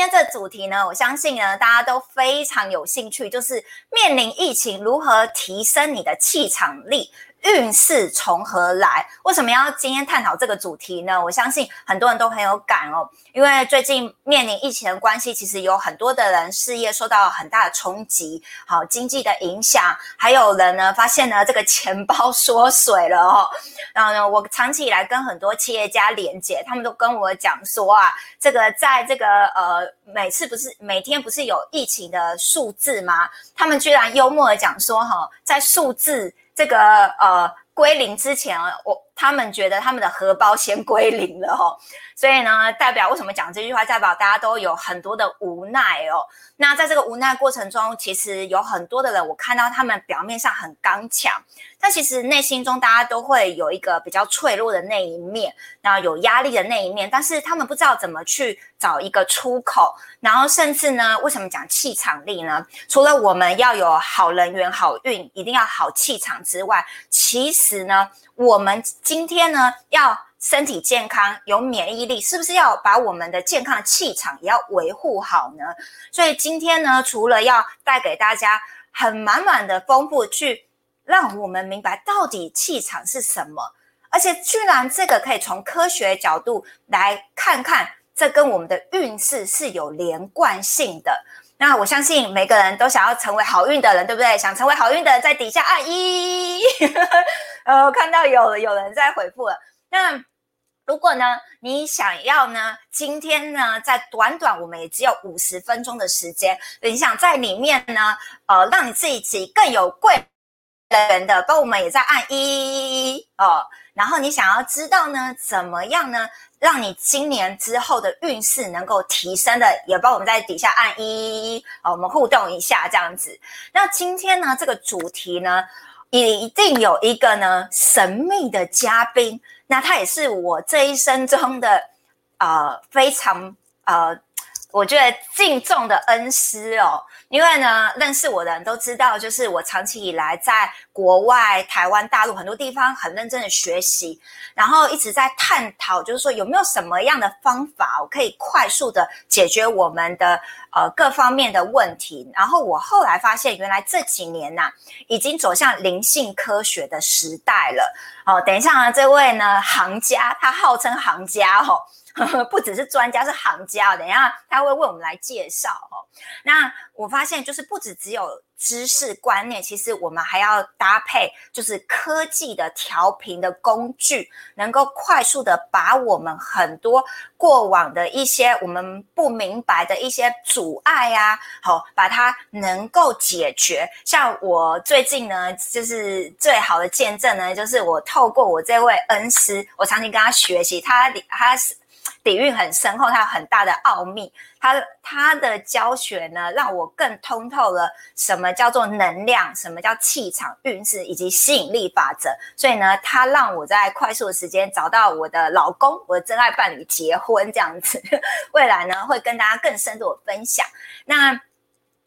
今天这主题呢，我相信呢大家都非常有兴趣，就是面临疫情如何提升你的气场力。运势从何来？为什么要今天探讨这个主题呢？我相信很多人都很有感哦，因为最近面临疫情的关系，其实有很多的人事业受到很大的冲击，好经济的影响，还有人呢发现呢这个钱包缩水了哦。然后呢，我长期以来跟很多企业家连接，他们都跟我讲说啊，这个在这个呃每次不是每天不是有疫情的数字吗？他们居然幽默的讲说哈，在数字。这个呃归零之前，我他们觉得他们的荷包先归零了哦，所以呢，代表为什么讲这句话？代表大家都有很多的无奈哦。那在这个无奈过程中，其实有很多的人，我看到他们表面上很刚强，但其实内心中大家都会有一个比较脆弱的那一面，然后有压力的那一面，但是他们不知道怎么去找一个出口，然后甚至呢，为什么讲气场力呢？除了我们要有好人缘、好运，一定要好气场之外，其实呢，我们今天呢要。身体健康有免疫力，是不是要把我们的健康气场也要维护好呢？所以今天呢，除了要带给大家很满满的丰富，去让我们明白到底气场是什么，而且居然这个可以从科学角度来看看，这跟我们的运势是有连贯性的。那我相信每个人都想要成为好运的人，对不对？想成为好运的人，在底下按一，呃，看到有有人在回复了，那。如果呢，你想要呢，今天呢，在短短我们也只有五十分钟的时间，你想在里面呢，呃，让你自己更有贵人的，帮我们也在按一哦。然后你想要知道呢，怎么样呢，让你今年之后的运势能够提升的，也帮我们在底下按一一一哦，我们互动一下这样子。那今天呢，这个主题呢，一定有一个呢神秘的嘉宾。那他也是我这一生中的，呃，非常呃，我觉得敬重的恩师哦。因为呢，认识我的人都知道，就是我长期以来在国外、台湾、大陆很多地方很认真的学习，然后一直在探讨，就是说有没有什么样的方法，我可以快速的解决我们的呃各方面的问题。然后我后来发现，原来这几年呐，已经走向灵性科学的时代了。哦，等一下啊，这位呢行家，他号称行家哦。不只是专家，是行家。等一下他会为我们来介绍哦。那我发现就是不止只有知识观念，其实我们还要搭配就是科技的调频的工具，能够快速的把我们很多过往的一些我们不明白的一些阻碍啊，好把它能够解决。像我最近呢，就是最好的见证呢，就是我透过我这位恩师，我长期跟他学习，他他是。底蕴很深厚，它有很大的奥秘。它它的教学呢，让我更通透了什么叫做能量，什么叫气场、运势以及吸引力法则。所以呢，它让我在快速的时间找到我的老公，我的真爱伴侣，结婚这样子。未来呢，会跟大家更深度的分享。那。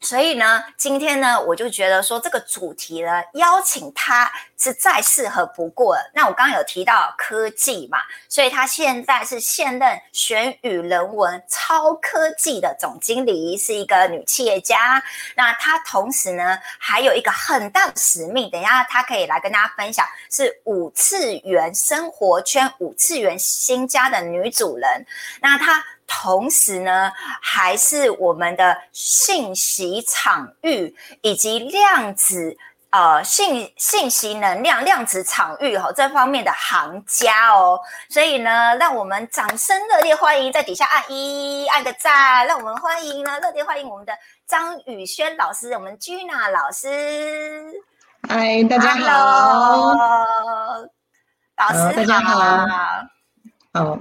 所以呢，今天呢，我就觉得说这个主题呢，邀请他是再适合不过了。那我刚刚有提到科技嘛，所以他现在是现任玄宇人文超科技的总经理，是一个女企业家。那她同时呢，还有一个很大的使命，等一下她可以来跟大家分享，是五次元生活圈、五次元新家的女主人。那她。同时呢，还是我们的信息场域以及量子呃信信息能量量子场域哈这方面的行家哦，所以呢，让我们掌声热烈欢迎，在底下按一按个赞，让我们欢迎呢热烈欢迎我们的张宇轩老师，我们 Gina 老师，嗨，大家好，老师大家好，好。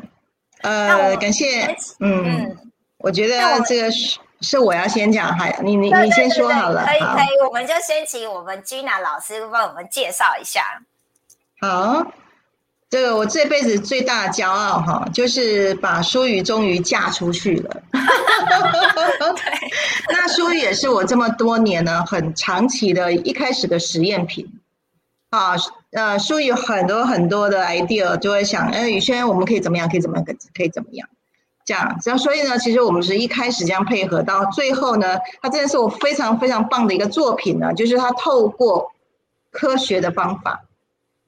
呃，感谢，嗯，我觉得这个是是我要先讲，哈，你你你先说好了，可以可以，我们就先请我们 Gina 老师帮我们介绍一下。好，这个我这辈子最大的骄傲哈，就是把淑宇终于嫁出去了。那淑宇也是我这么多年呢，很长期的一开始的实验品。啊，呃，书有很多很多的 idea，就会想，哎，宇轩，我们可以怎么样？可以怎么样？可以怎么样？这样，这样，所以呢，其实我们是一开始这样配合，到最后呢，它真的是我非常非常棒的一个作品呢，就是它透过科学的方法，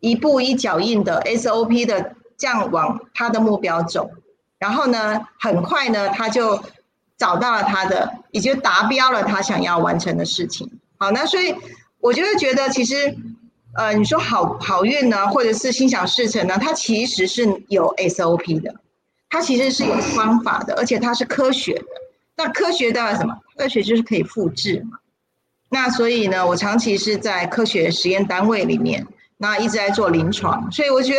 一步一脚印的 SOP 的这样往他的目标走，然后呢，很快呢，他就找到了他的，也就达标了他想要完成的事情。好，那所以我就会觉得，其实，呃，你说好好运呢，或者是心想事成呢，它其实是有 SOP 的。它其实是有方法的，而且它是科学的。那科学的什么？科学就是可以复制嘛。那所以呢，我长期是在科学实验单位里面，那一直在做临床。所以我觉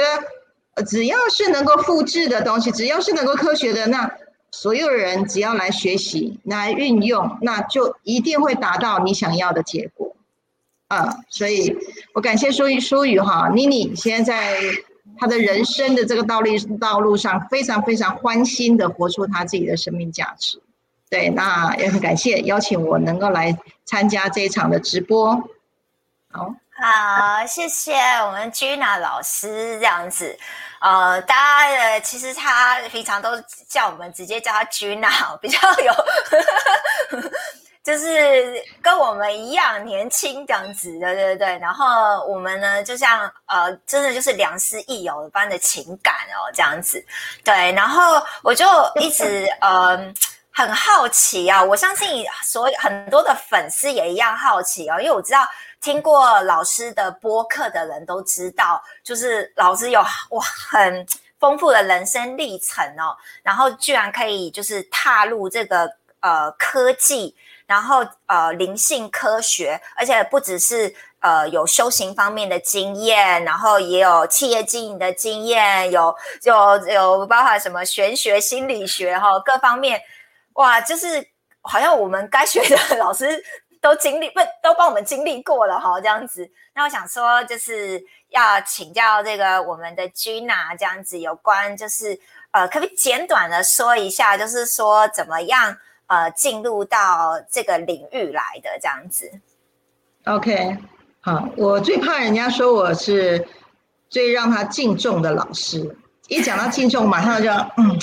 得，只要是能够复制的东西，只要是能够科学的，那所有人只要来学习、来运用，那就一定会达到你想要的结果。啊，所以我感谢舒宇，舒雨哈，妮妮现在。在她的人生的这个道路道路上，非常非常欢欣的活出她自己的生命价值。对，那也很感谢邀请我能够来参加这一场的直播。好，好，谢谢我们 Gina 老师这样子。呃，大家呃，其实他平常都叫我们直接叫他 Gina，比较有。就是跟我们一样年轻这样子，对对对。然后我们呢，就像呃，真的就是良师益友般的情感哦，这样子。对，然后我就一直呃很好奇啊，我相信所有很多的粉丝也一样好奇哦，因为我知道听过老师的播客的人都知道，就是老师有哇很丰富的人生历程哦，然后居然可以就是踏入这个呃科技。然后呃，灵性科学，而且不只是呃有修行方面的经验，然后也有企业经营的经验，有有有包含什么玄学、心理学哈，各方面哇，就是好像我们该学的 老师都经历不都帮我们经历过了哈，这样子。那我想说，就是要请教这个我们的 Gina 这样子，有关就是呃，可不可以简短的说一下，就是说怎么样？呃，进入到这个领域来的这样子。OK，好，我最怕人家说我是最让他敬重的老师。一讲到敬重，马上就嗯，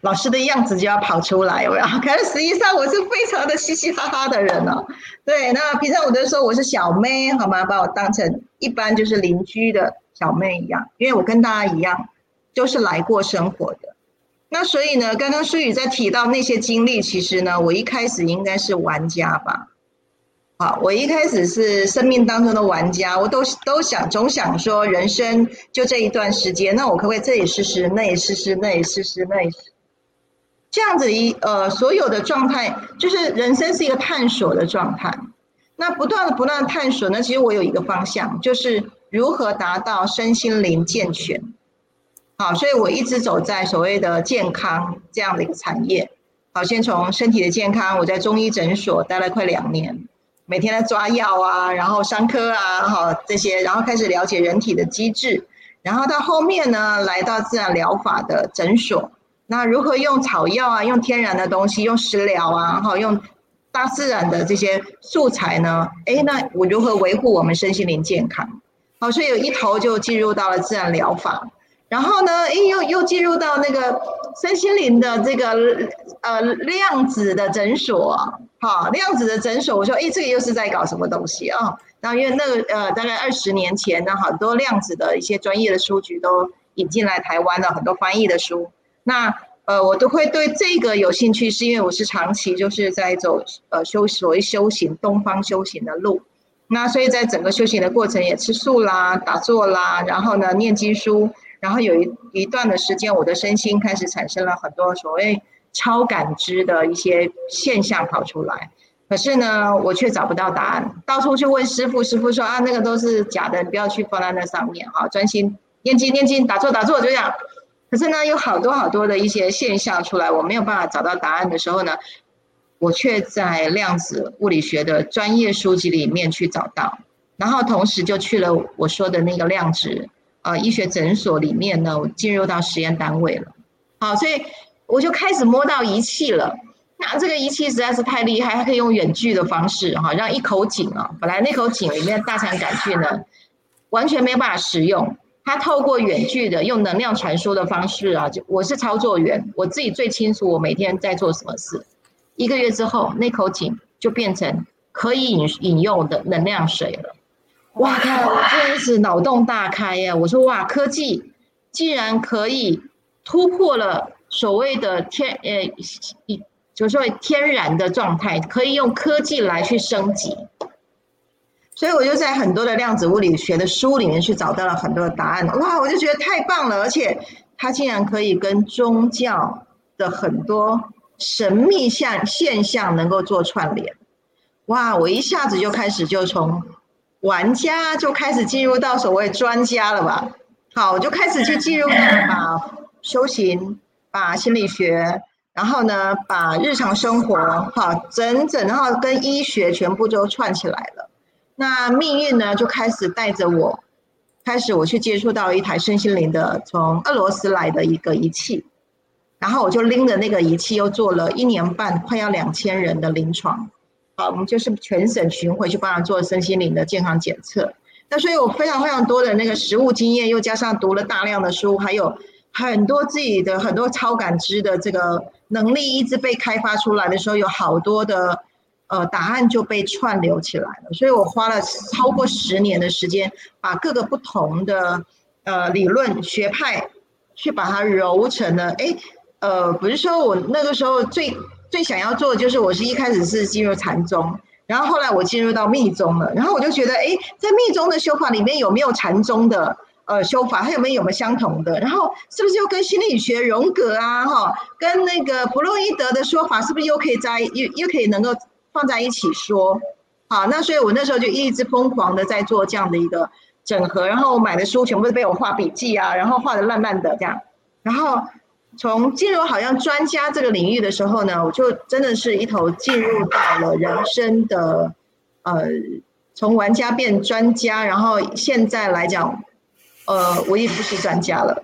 老师的样子就要跑出来，有没有？可是实际上我是非常的嘻嘻哈哈的人哦。对，那平常我都说我是小妹，好吗？把我当成一般就是邻居的小妹一样，因为我跟大家一样，都是来过生活的。那所以呢，刚刚舒宇在提到那些经历，其实呢，我一开始应该是玩家吧。好，我一开始是生命当中的玩家，我都都想总想说，人生就这一段时间，那我可不可以这里试试，那也试试，那也试试，那也试这样子一呃，所有的状态，就是人生是一个探索的状态。那不断的不断的探索呢，其实我有一个方向，就是如何达到身心灵健全。好，所以我一直走在所谓的健康这样的一个产业。好，先从身体的健康，我在中医诊所待了快两年，每天在抓药啊，然后伤科啊，好这些，然后开始了解人体的机制，然后到后面呢，来到自然疗法的诊所，那如何用草药啊，用天然的东西，用食疗啊，哈，用大自然的这些素材呢？哎，那我如何维护我们身心灵健康？好，所以有一头就进入到了自然疗法。然后呢？哎，又又进入到那个身心灵的这个呃量子的诊所，哈，量子的诊所。我说，哎，这个又是在搞什么东西啊？然后因为那个呃，大概二十年前呢，很多量子的一些专业的书局都引进来台湾的很多翻译的书。那呃，我都会对这个有兴趣，是因为我是长期就是在走呃修所谓修行东方修行的路。那所以在整个修行的过程，也吃素啦、打坐啦，然后呢念经书。然后有一一段的时间，我的身心开始产生了很多所谓超感知的一些现象跑出来，可是呢，我却找不到答案，到处去问师傅，师傅说啊，那个都是假的，你不要去放在那上面啊，专心念经念经，打坐打坐，就这样。可是呢，有好多好多的一些现象出来，我没有办法找到答案的时候呢，我却在量子物理学的专业书籍里面去找到，然后同时就去了我说的那个量子。呃，医学诊所里面呢，我进入到实验单位了，好，所以我就开始摸到仪器了。那这个仪器实在是太厉害，它可以用远距的方式，哈，让一口井啊，本来那口井里面大肠杆菌呢，完全没有办法使用，它透过远距的用能量传输的方式啊，就我是操作员，我自己最清楚我每天在做什么事。一个月之后，那口井就变成可以饮饮用的能量水了。哇靠！我真是脑洞大开呀！我说哇，科技竟然可以突破了所谓的天呃，就是说天然的状态，可以用科技来去升级。所以我就在很多的量子物理学的书里面去找到了很多的答案，哇，我就觉得太棒了，而且它竟然可以跟宗教的很多神秘象现象能够做串联，哇，我一下子就开始就从玩家就开始进入到所谓专家了吧，好，我就开始去进入到把修行、把心理学，然后呢，把日常生活，好，整整然后跟医学全部都串起来了。那命运呢，就开始带着我，开始我去接触到一台身心灵的从俄罗斯来的一个仪器，然后我就拎着那个仪器，又做了一年半，快要两千人的临床，好，我们就是全省巡回去帮他做身心灵的健康检测。那所以我非常非常多的那个实务经验，又加上读了大量的书，还有很多自己的很多超感知的这个能力一直被开发出来的时候，有好多的。呃，答案就被串流起来了，所以我花了超过十年的时间，把各个不同的呃理论学派去把它揉成了。哎，呃，不是说我那个时候最最想要做的就是，我是一开始是进入禅宗，然后后来我进入到密宗了，然后我就觉得，哎，在密宗的修法里面有没有禅宗的呃修法，它有没有有没有相同的？然后是不是又跟心理学荣格啊，哈，跟那个弗洛伊德的说法，是不是又可以在又又可以能够？放在一起说，好，那所以我那时候就一直疯狂的在做这样的一个整合，然后我买的书全部都被我画笔记啊，然后画的烂烂的这样，然后从进入好像专家这个领域的时候呢，我就真的是一头进入到了人生的，呃，从玩家变专家，然后现在来讲，呃，我也不是专家了，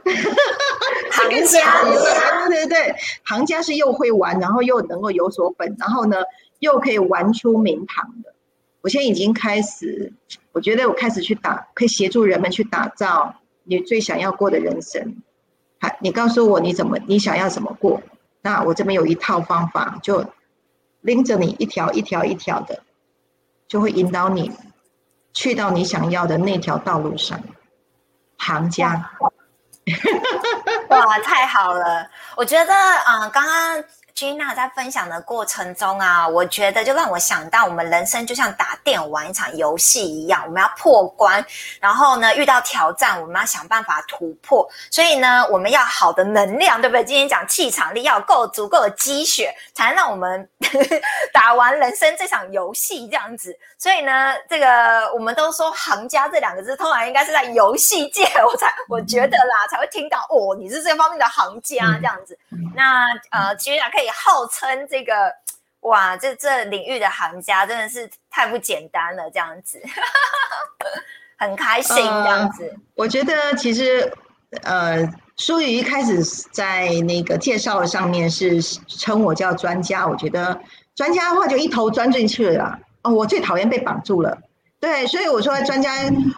行家，对对对，行家是又会玩，然后又能够有所本，然后呢。又可以玩出名堂的，我现在已经开始，我觉得我开始去打，可以协助人们去打造你最想要过的人生。你告诉我你怎么，你想要怎么过？那我这边有一套方法，就拎着你一条一条一条的，就会引导你去到你想要的那条道路上。行家，哇，太好了！我觉得，嗯，刚刚。Gina 在分享的过程中啊，我觉得就让我想到，我们人生就像打电玩一场游戏一样，我们要破关，然后呢遇到挑战，我们要想办法突破。所以呢，我们要好的能量，对不对？今天讲气场力要够足够的积雪，才能让我们 打完人生这场游戏这样子。所以呢，这个我们都说“行家”这两个字，通常应该是在游戏界，我才我觉得啦，才会听到哦，你是这方面的行家这样子。那呃，Gina 可以。号称这个哇，这这领域的行家真的是太不简单了，这样子 很开心这样子。我觉得其实呃，舒宇一开始在那个介绍上面是称我叫专家，我觉得专家的话就一头钻进去了。哦，我最讨厌被绑住了，对，所以我说专家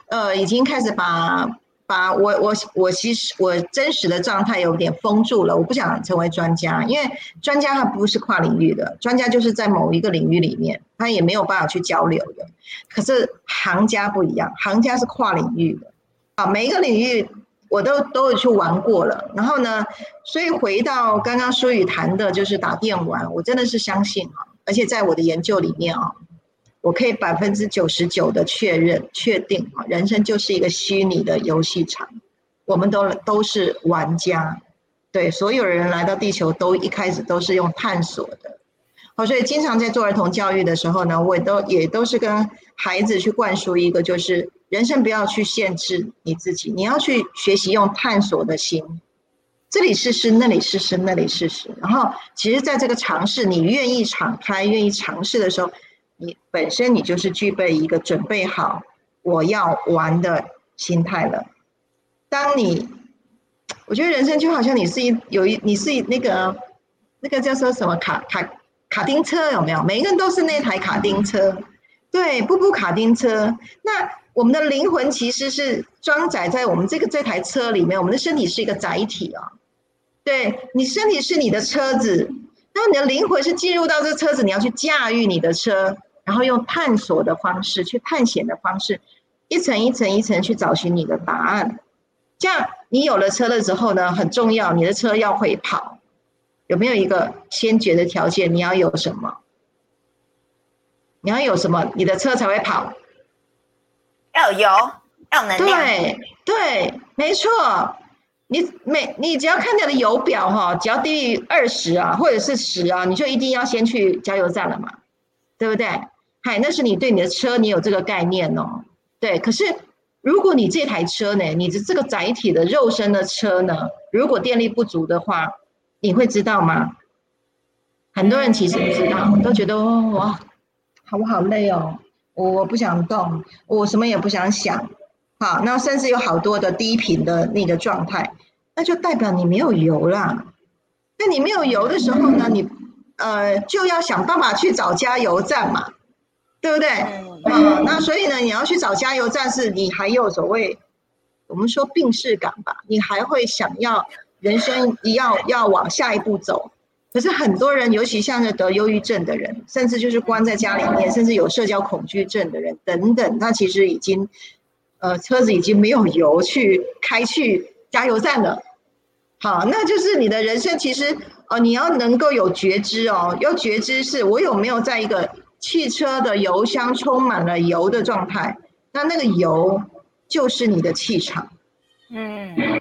呃已经开始把。把我我我其实我真实的状态有点封住了，我不想成为专家，因为专家他不是跨领域的，专家就是在某一个领域里面，他也没有办法去交流的。可是行家不一样，行家是跨领域的，啊，每一个领域我都都有去玩过了。然后呢，所以回到刚刚舒宇谈的就是打电玩，我真的是相信啊，而且在我的研究里面啊。我可以百分之九十九的确认、确定啊，人生就是一个虚拟的游戏场，我们都都是玩家，对，所有人来到地球都一开始都是用探索的，好，所以经常在做儿童教育的时候呢，我也都也都是跟孩子去灌输一个，就是人生不要去限制你自己，你要去学习用探索的心，这里试试，那里试试，那里试试，然后其实在这个尝试，你愿意敞开、愿意尝试的时候。你本身你就是具备一个准备好我要玩的心态了。当你，我觉得人生就好像你是一有一你是那个那个叫说什么卡卡卡丁车有没有？每一个人都是那台卡丁车，对，步步卡丁车。那我们的灵魂其实是装载在我们这个这台车里面，我们的身体是一个载体啊。对你身体是你的车子，那你的灵魂是进入到这车子，你要去驾驭你的车，然后用探索的方式去探险的方式，一层一层一层去找寻你的答案。这样你有了车了之后呢，很重要，你的车要会跑，有没有一个先决的条件？你要有什么？你要有什么，你的车才会跑？要有油，要能量。对对，没错。你每你只要看到的油表哈，只要低于二十啊，或者是十啊，你就一定要先去加油站了嘛，对不对？嗨，那是你对你的车你有这个概念哦。对，可是如果你这台车呢，你的这个载体的肉身的车呢，如果电力不足的话，你会知道吗？很多人其实不知道，都觉得哇，好我好累哦，我我不想动，我什么也不想想。好，那甚至有好多的低频的那个状态，那就代表你没有油啦。那你没有油的时候呢，你呃就要想办法去找加油站嘛，对不对？啊，那所以呢，你要去找加油站，是你还有所谓我们说病逝感吧，你还会想要人生要要往下一步走。可是很多人，尤其像是得忧郁症的人，甚至就是关在家里面，甚至有社交恐惧症的人等等，他其实已经。呃，车子已经没有油去开去加油站了。好，那就是你的人生其实，呃，你要能够有觉知哦，要觉知是我有没有在一个汽车的油箱充满了油的状态。那那个油就是你的气场。嗯。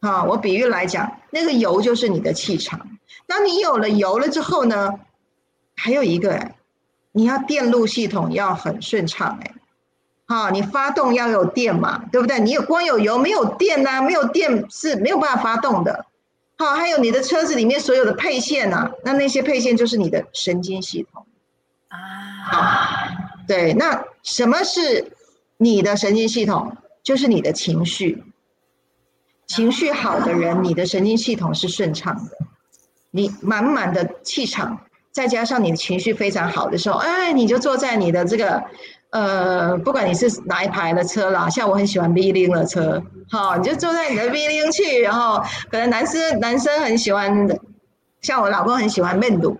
好，我比喻来讲，那个油就是你的气场。当你有了油了之后呢，还有一个，你要电路系统要很顺畅哎。好，你发动要有电嘛，对不对？你有光有油没有电呐？没有电是没有办法发动的。好，还有你的车子里面所有的配线呐，那那些配线就是你的神经系统啊。对，那什么是你的神经系统？就是你的情绪。情绪好的人，你的神经系统是顺畅的，你满满的气场，再加上你的情绪非常好的时候，哎，你就坐在你的这个。呃，不管你是哪一排的车啦，像我很喜欢 V 零的车，好，你就坐在你的 V 零去，然后可能男生男生很喜欢，像我老公很喜欢面度，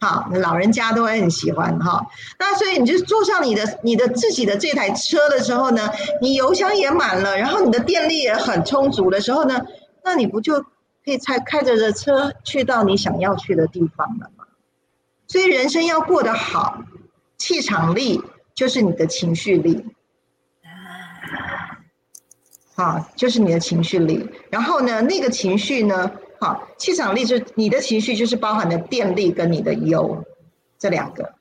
好，老人家都会很喜欢哈。那所以你就坐上你的你的自己的这台车的时候呢，你油箱也满了，然后你的电力也很充足的时候呢，那你不就可以开开着的车去到你想要去的地方了吗？所以人生要过得好，气场力。就是你的情绪力，好，就是你的情绪力。然后呢，那个情绪呢，好，气场力是你的情绪，就是包含了电力跟你的油这两个。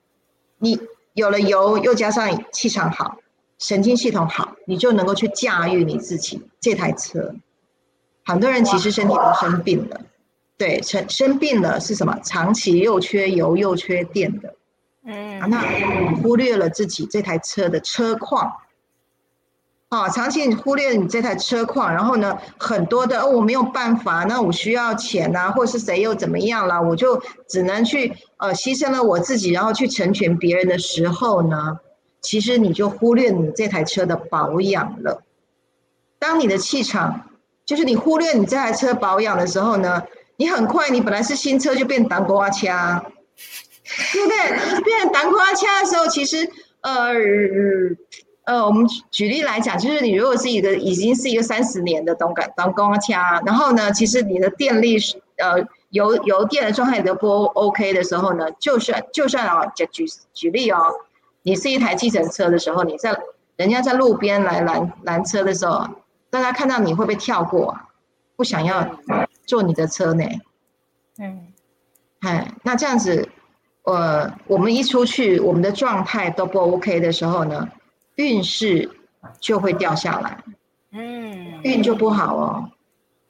你有了油，又加上气场好，神经系统好，你就能够去驾驭你自己这台车。很多人其实身体都生病了，对，生生病了是什么？长期又缺油又缺电的。嗯，那忽略了自己这台车的车况，啊，长期你忽略你这台车况，然后呢，很多的哦我没有办法，那我需要钱呐，或是谁又怎么样了，我就只能去呃牺牲了我自己，然后去成全别人的时候呢，其实你就忽略你这台车的保养了。当你的气场，就是你忽略你这台车保养的时候呢，你很快你本来是新车就变当瓜掐。对不对？变成弹花掐的时候，其实呃呃，我们举例来讲，就是你如果是一个已经是一个三十年的东感当光掐，然后呢，其实你的电力是呃油油电的状态都不 OK 的时候呢，就算就算啊，举举举例哦，你是一台计程车的时候，你在人家在路边来拦拦车的时候，大家看到你会不会跳过？不想要坐你的车呢？嗯，哎，那这样子。呃，我们一出去，我们的状态都不 OK 的时候呢，运势就会掉下来，嗯，运就不好哦。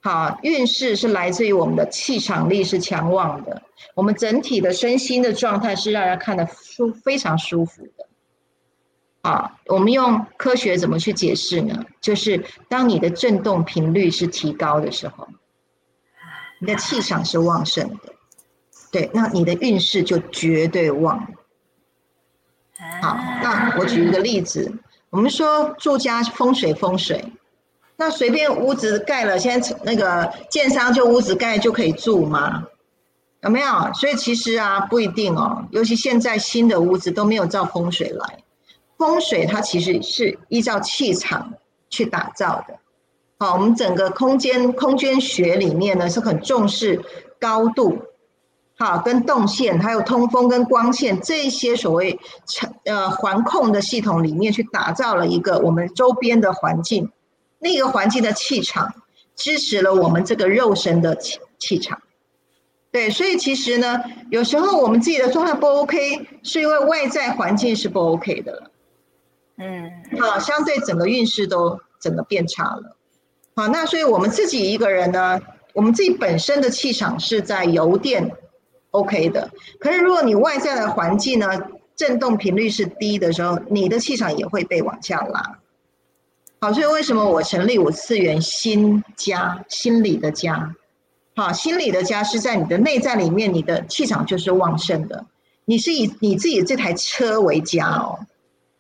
好，运势是来自于我们的气场力是强旺的，我们整体的身心的状态是让人看的舒非常舒服的。啊，我们用科学怎么去解释呢？就是当你的振动频率是提高的时候，你的气场是旺盛的。对，那你的运势就绝对旺。好，那我举一个例子，我们说住家风水风水，那随便屋子盖了，现在那个建商就屋子盖就可以住吗？有没有？所以其实啊，不一定哦。尤其现在新的屋子都没有照风水来，风水它其实是依照气场去打造的。好，我们整个空间空间学里面呢是很重视高度，好，跟动线，还有通风跟光线这些所谓成呃环控的系统里面去打造了一个我们周边的环境，那个环境的气场支持了我们这个肉身的气气场。对，所以其实呢，有时候我们自己的状态不 OK，是因为外在环境是不 OK 的了。嗯，好，相对整个运势都整个变差了。好，那所以我们自己一个人呢，我们自己本身的气场是在油电 OK 的，可是如果你外在的环境呢，振动频率是低的时候，你的气场也会被往下拉。好，所以为什么我成立五次元新家，心理的家？好，心理的家是在你的内在里面，你的气场就是旺盛的。你是以你自己这台车为家哦。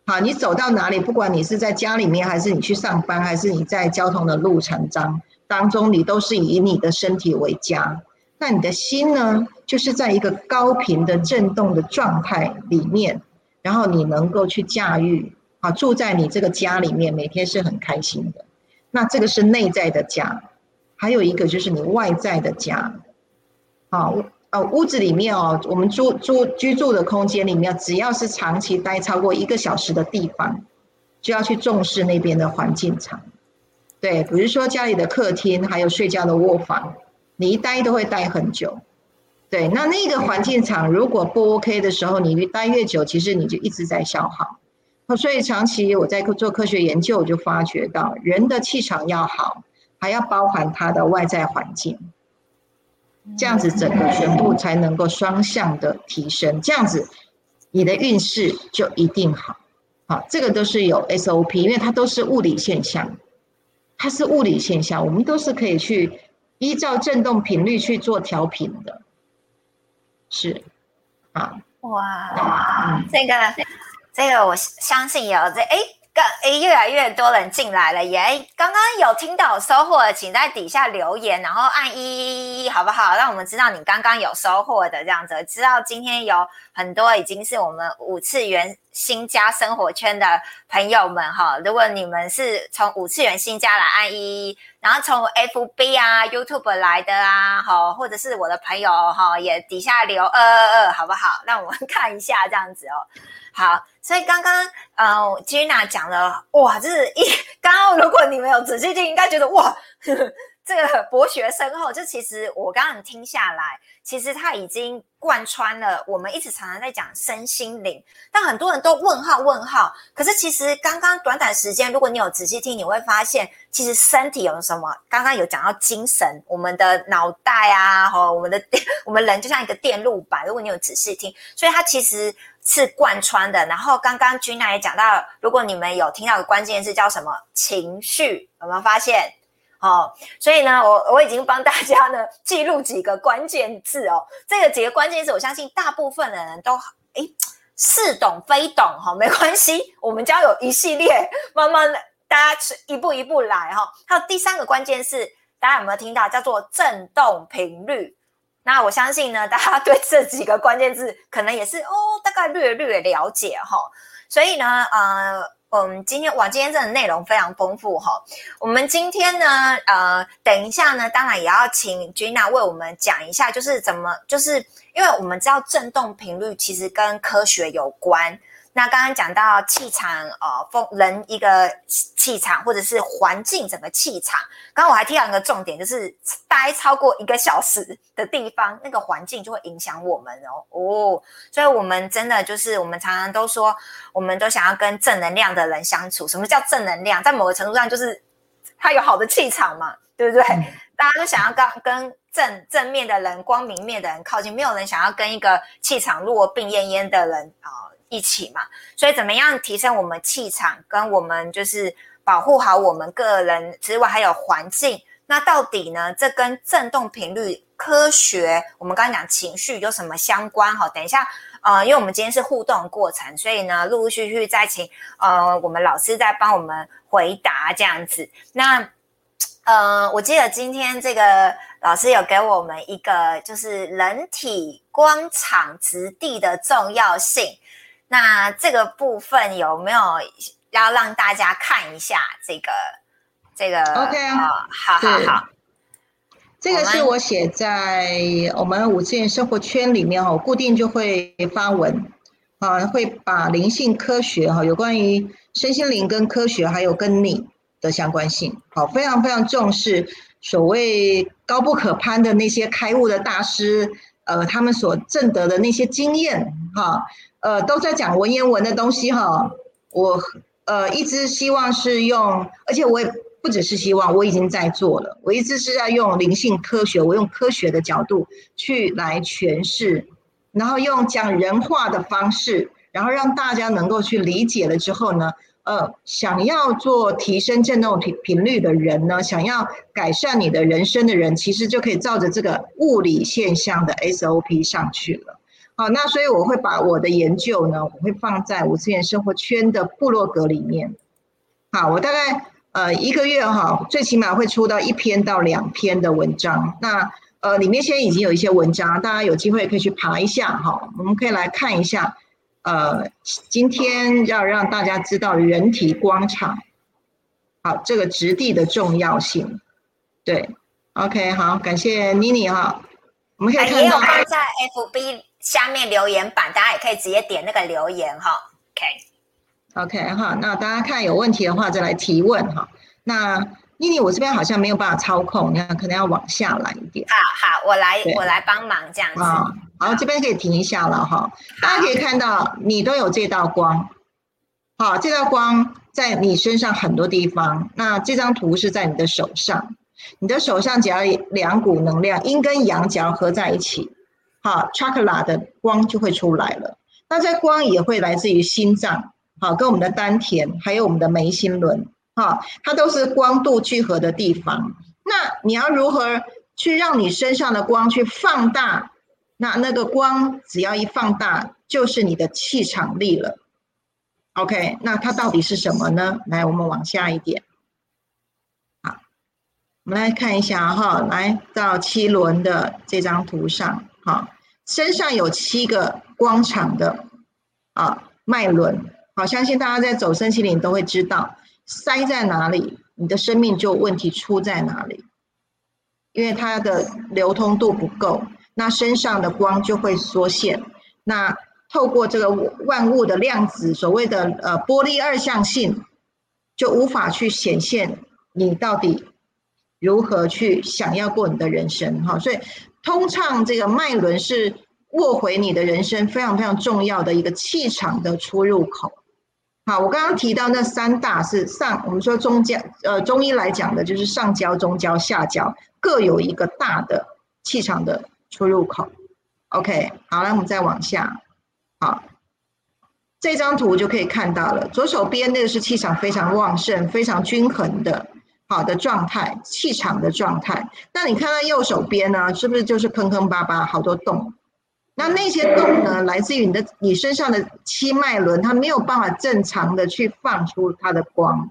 好，你走到哪里，不管你是在家里面，还是你去上班，还是你在交通的路程当当中，你都是以你的身体为家。那你的心呢，就是在一个高频的震动的状态里面，然后你能够去驾驭，啊，住在你这个家里面，每天是很开心的。那这个是内在的家。还有一个就是你外在的家，啊，呃，屋子里面哦，我们住住居住的空间里面，只要是长期待超过一个小时的地方，就要去重视那边的环境场。对，比如说家里的客厅，还有睡觉的卧房，你一待都会待很久。对，那那个环境场如果不 OK 的时候，你越待越久，其实你就一直在消耗。所以长期我在做科学研究，我就发觉到人的气场要好。还要包含他的外在环境，这样子整个全部才能够双向的提升，这样子你的运势就一定好。好，这个都是有 SOP，因为它都是物理现象，它是物理现象，我们都是可以去依照振动频率去做调频的。是，啊，哇，这个这个我相信有这哎。哎，越来越多人进来了耶！刚刚有听到收获的，请在底下留言，然后按一，好不好？让我们知道你刚刚有收获的这样子，知道今天有很多已经是我们五次元新家生活圈的朋友们哈。如果你们是从五次元新家来按一，然后从 FB 啊、YouTube 来的啊，好，或者是我的朋友哈，也底下留二二二，好不好？让我们看一下这样子哦。好，所以刚刚呃，Gina 讲了，哇，这是一 刚刚如果你没有仔细听，应该觉得哇，这个博学深厚。就其实我刚刚听下来，其实他已经贯穿了我们一直常常在讲身心灵，但很多人都问号问号。可是其实刚刚短短时间，如果你有仔细听，你会发现，其实身体有什么？刚刚有讲到精神，我们的脑袋啊，和我们的 我们人就像一个电路板。如果你有仔细听，所以它其实。是贯穿的，然后刚刚君娜也讲到，如果你们有听到的关键字叫什么情绪，有没有发现？哦，所以呢，我我已经帮大家呢记录几个关键字哦，这个几个关键字，我相信大部分的人都诶似懂非懂哈，没关系，我们将有一系列慢慢的大家一步一步来哈。还有第三个关键是，大家有没有听到叫做振动频率？那我相信呢，大家对这几个关键字可能也是哦，大概略略了解哈。所以呢，呃，嗯，今天哇，今天真的内容非常丰富哈。我们今天呢，呃，等一下呢，当然也要请 Gina 为我们讲一下，就是怎么，就是因为我们知道振动频率其实跟科学有关。那刚刚讲到气场，呃，风人一个气场，或者是环境整个气场。刚刚我还提到一个重点，就是待超过一个小时的地方，那个环境就会影响我们哦。哦，所以我们真的就是我们常常都说，我们都想要跟正能量的人相处。什么叫正能量？在某个程度上，就是他有好的气场嘛，对不对？大家都想要跟跟正正面的人、光明面的人靠近，没有人想要跟一个气场弱、病恹恹的人啊。一起嘛，所以怎么样提升我们气场，跟我们就是保护好我们个人之外，还有环境那到底呢？这跟振动频率科学，我们刚刚讲情绪有什么相关？哈，等一下，呃，因为我们今天是互动过程，所以呢，陆陆续续再请呃我们老师再帮我们回答这样子。那呃，我记得今天这个老师有给我们一个，就是人体光场质地的重要性。那这个部分有没有要让大家看一下？这个？这个 OK 啊，好好好，这个是我写在我们五次元生活圈里面哈，固定就会发文啊，会把灵性科学哈，有关于身心灵跟科学还有跟你的相关性，好，非常非常重视所谓高不可攀的那些开悟的大师，呃，他们所证得的那些经验哈，呃，都在讲文言文的东西哈，我呃一直希望是用，而且我也。不只是希望，我已经在做了。我一直是在用灵性科学，我用科学的角度去来诠释，然后用讲人话的方式，然后让大家能够去理解了之后呢，呃，想要做提升振动频频率的人呢，想要改善你的人生的人，其实就可以照着这个物理现象的 SOP 上去了。好，那所以我会把我的研究呢，我会放在五次元生活圈的部落格里面。好，我大概。呃，一个月哈，最起码会出到一篇到两篇的文章。那呃，里面现在已经有一些文章，大家有机会可以去爬一下哈。我们可以来看一下。呃，今天要让大家知道人体光场，好，这个质地的重要性。对，OK，好，感谢妮妮哈。我们可以看到，也有放在 FB 下面留言板，大家也可以直接点那个留言哈。OK。OK 哈，那大家看有问题的话再来提问哈。那妮妮，我这边好像没有办法操控，你看可能要往下来一点。好好，我来我来帮忙这样子。好，这边可以停一下了哈。大家可以看到，你都有这道光。好，这道光在你身上很多地方。那这张图是在你的手上，你的手上只要两股能量，阴跟阳只要合在一起，好，chakra 的光就会出来了。那这光也会来自于心脏。好，跟我们的丹田，还有我们的眉心轮，哈，它都是光度聚合的地方。那你要如何去让你身上的光去放大？那那个光只要一放大，就是你的气场力了。OK，那它到底是什么呢？来，我们往下一点。好，我们来看一下哈，来到七轮的这张图上，好，身上有七个光场的啊脉轮。好，相信大家在走身心灵都会知道，塞在哪里，你的生命就问题出在哪里，因为它的流通度不够，那身上的光就会缩限。那透过这个万物的量子，所谓的呃玻璃二象性，就无法去显现你到底如何去想要过你的人生。哈，所以通畅这个脉轮是握回你的人生非常非常重要的一个气场的出入口。好，我刚刚提到那三大是上，我们说中焦，呃，中医来讲的就是上焦、中焦、下焦，各有一个大的气场的出入口。OK，好，来我们再往下。好，这张图就可以看到了，左手边那个是气场非常旺盛、非常均衡的好的状态，气场的状态。那你看到右手边呢，是不是就是坑坑巴巴，好多洞？那那些洞呢，来自于你的你身上的七脉轮，它没有办法正常的去放出它的光，